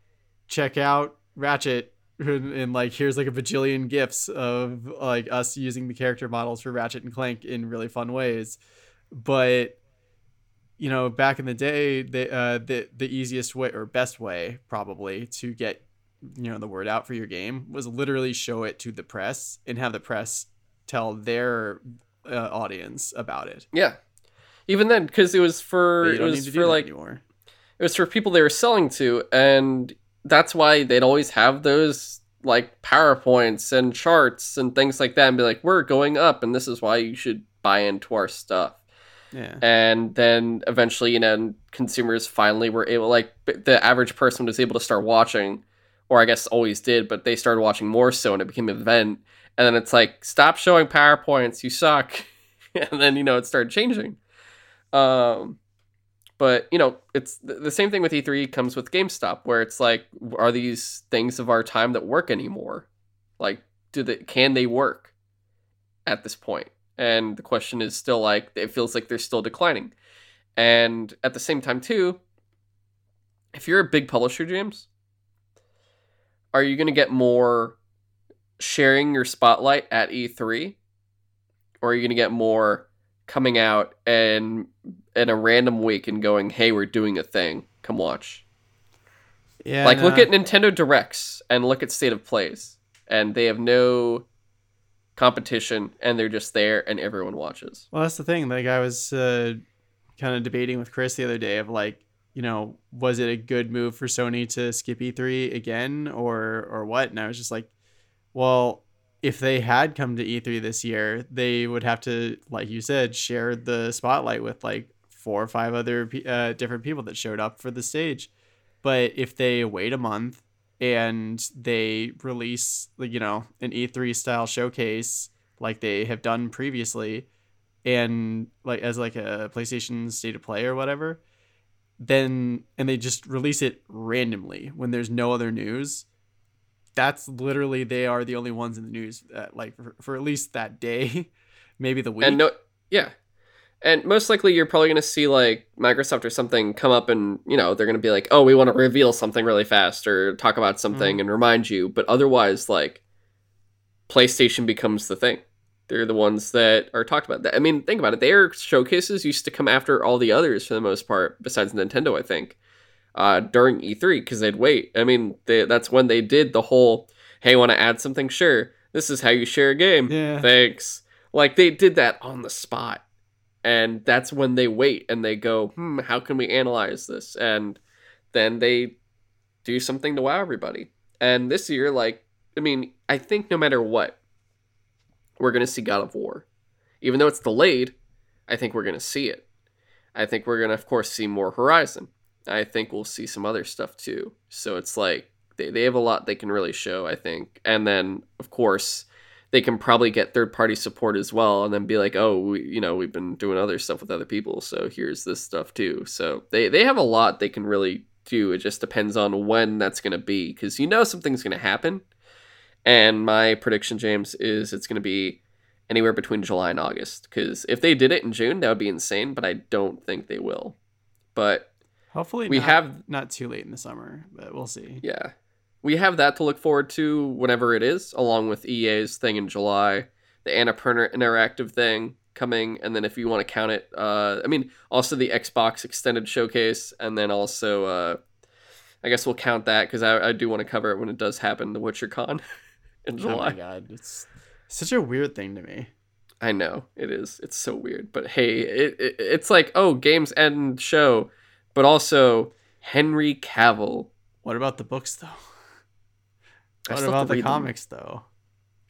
check out Ratchet." And, and, like here's like a bajillion gifs of like us using the character models for Ratchet and Clank in really fun ways, but you know back in the day the uh the the easiest way or best way probably to get you know the word out for your game was literally show it to the press and have the press tell their uh, audience about it. Yeah, even then because it was for it was for like anymore. it was for people they were selling to and that's why they'd always have those like powerpoints and charts and things like that and be like we're going up and this is why you should buy into our stuff Yeah. and then eventually you know consumers finally were able like the average person was able to start watching or i guess always did but they started watching more so and it became an event and then it's like stop showing powerpoints you suck. And then you know it started changing. Um but you know it's th- the same thing with e3 comes with gamestop where it's like are these things of our time that work anymore? Like do they can they work at this point? And the question is still like it feels like they're still declining. And at the same time too if you're a big publisher james are you going to get more sharing your spotlight at e3 or are you going to get more coming out and in a random week and going hey we're doing a thing come watch Yeah. like look at nintendo directs and look at state of plays and they have no competition and they're just there and everyone watches Well, that's the thing. Like I was uh, kind of debating with Chris the other day of like, you know, was it a good move for Sony to skip E3 again or or what? And I was just like, well, if they had come to E3 this year, they would have to, like you said, share the spotlight with like four or five other uh, different people that showed up for the stage. But if they wait a month and they release, like, you know, an E3 style showcase like they have done previously, and like as like a PlayStation State of Play or whatever, then and they just release it randomly when there's no other news. That's literally they are the only ones in the news that, like for, for at least that day, maybe the week. and no yeah. And most likely you're probably going to see like microsoft or something come up and you know they're going to be like oh we want to reveal something really fast or talk about something mm-hmm. and remind you. But otherwise like playstation becomes the thing. They're the ones that are talked about. I mean think about it. Their showcases used to come after all the others for the most part besides nintendo i think uh, during e3 because they'd wait. I mean they, that's when they did the whole hey want to add something? Sure. This is how you share a game. Yeah. thanks. Like they did that on the spot. And that's when they wait and they go hmm how can we analyze this? And then they do something to wow everybody. And this year like i mean i think no matter what we're going to see god of war. Even though it's delayed i think we're going to see it. I think we're going to of course see more horizon i think we'll see some other stuff too. So it's like they, they have a lot they can really show i think. And then of course they can probably get third party support as well and then be like oh we, you know we've been doing other stuff with other people so here's this stuff too. So they they have a lot they can really do. It just depends on when that's going to be because you know something's going to happen. And my prediction james is it's going to be anywhere between july and august because if they did it in june that would be insane but i don't think they will. But Hopefully, we not, have- not too late in the summer, but we'll see. yeah. We have that to look forward to whenever it is, along with EA's thing in July, the Annapurna Interactive thing coming, and then if you want to count it, uh, I mean, also the Xbox Extended Showcase, and then also, uh, I guess we'll count that because I, I do want to cover it when it does happen, the WitcherCon in July. Oh my god, it's such a weird thing to me. I know it is. It's so weird, but hey, it, it it's like oh, games end show, but also Henry Cavill. What about the books though? I What about the read them. comics though?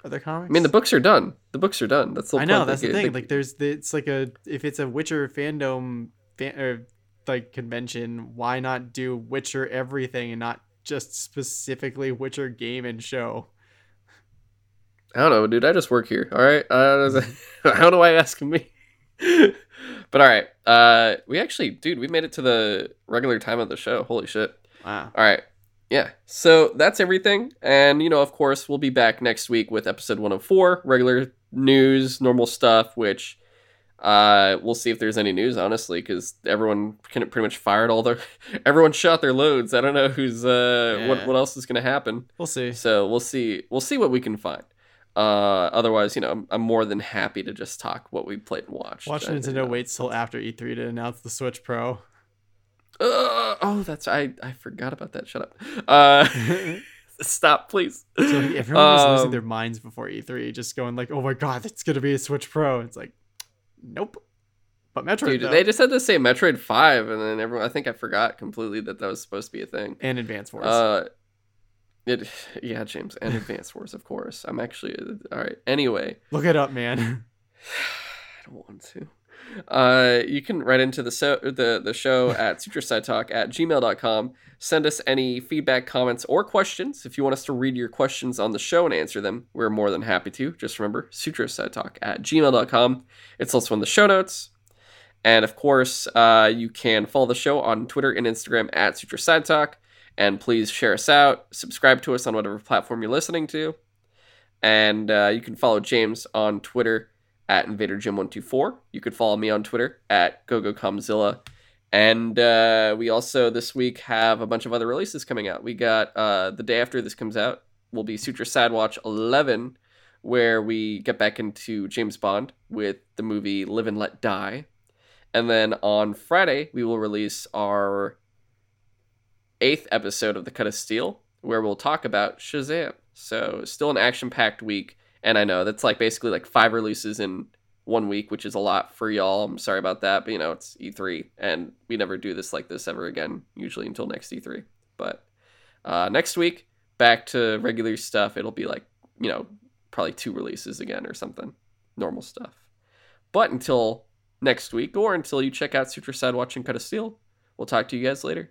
other comics. I mean, the books are done. The books are done. That's the I know that's the thing. they- like, there's the, it's like a if it's a Witcher fandom fan, or like convention, why not do Witcher everything and not just specifically Witcher game and show? I don't know, dude. I just work here. All right. I don't know why you asking me. but all right. Uh, we actually, dude, we made it to the regular time of the show. Holy shit. Wow. All right. Yeah. So that's everything. And, you know, of course, we'll be back next week with episode 104, regular news, normal stuff, which uh, we'll see if there's any news, honestly, because everyone can pretty much fired all their, everyone shot their loads. I don't know who's, uh, what, what else is going to happen. We'll see. So we'll see. We'll see what we can find. Uh, otherwise, you know, I'm, I'm more than happy to just talk what we played and watched. Watch Nintendo know. waits till after E3 to announce the Switch Pro. Uh, oh, that's I. I forgot about that. Shut up. Uh, stop, please. So everyone was losing Um, their minds before E3, just going like, "Oh my god, it's gonna be a Switch Pro." It's like, nope. But Metroid Dude, though, they just had to say Metroid Five, and then everyone. I think I forgot completely that that was supposed to be a thing. and Advance Wars. Uh, it. Yeah, James, and Advance Wars, of course. I'm actually all right. Anyway, Look it up, man. I don't want to. Uh, you can write into the so the the show at sutrosidetalk at gmail.com. Send us any feedback, comments, or questions. If you want us to read your questions on the show and answer them, we're more than happy to. Just remember, sutrosidetalk at gmail.com. It's also in the show notes. And of course, uh, you can follow the show on Twitter and Instagram at sutrosidetalk. And please share us out. Subscribe to us on whatever platform you're listening to. And uh, you can follow James on Twitter at InvaderJim124. You could follow me on Twitter at GoGoKamzilla. And uh, we also this week have a bunch of other releases coming out. We got uh, the day after this comes out will be Sutro Side Watch 11, where we get back into James Bond with the movie Live and Let Die. And then on Friday, we will release our eighth episode of The Cut of Steel, where we'll talk about Shazam. So, still an action packed week. And I know that's like basically like five releases in one week, which is a lot for y'all. I'm sorry about that, but you know, it's E3 and we never do this like this ever again, usually until next E3. But uh, next week, back to regular stuff. It'll be like, you know, probably two releases again or something. Normal stuff. But until next week or until you check out Sutro Side Watch and Cut of Steel, we'll talk to you guys later.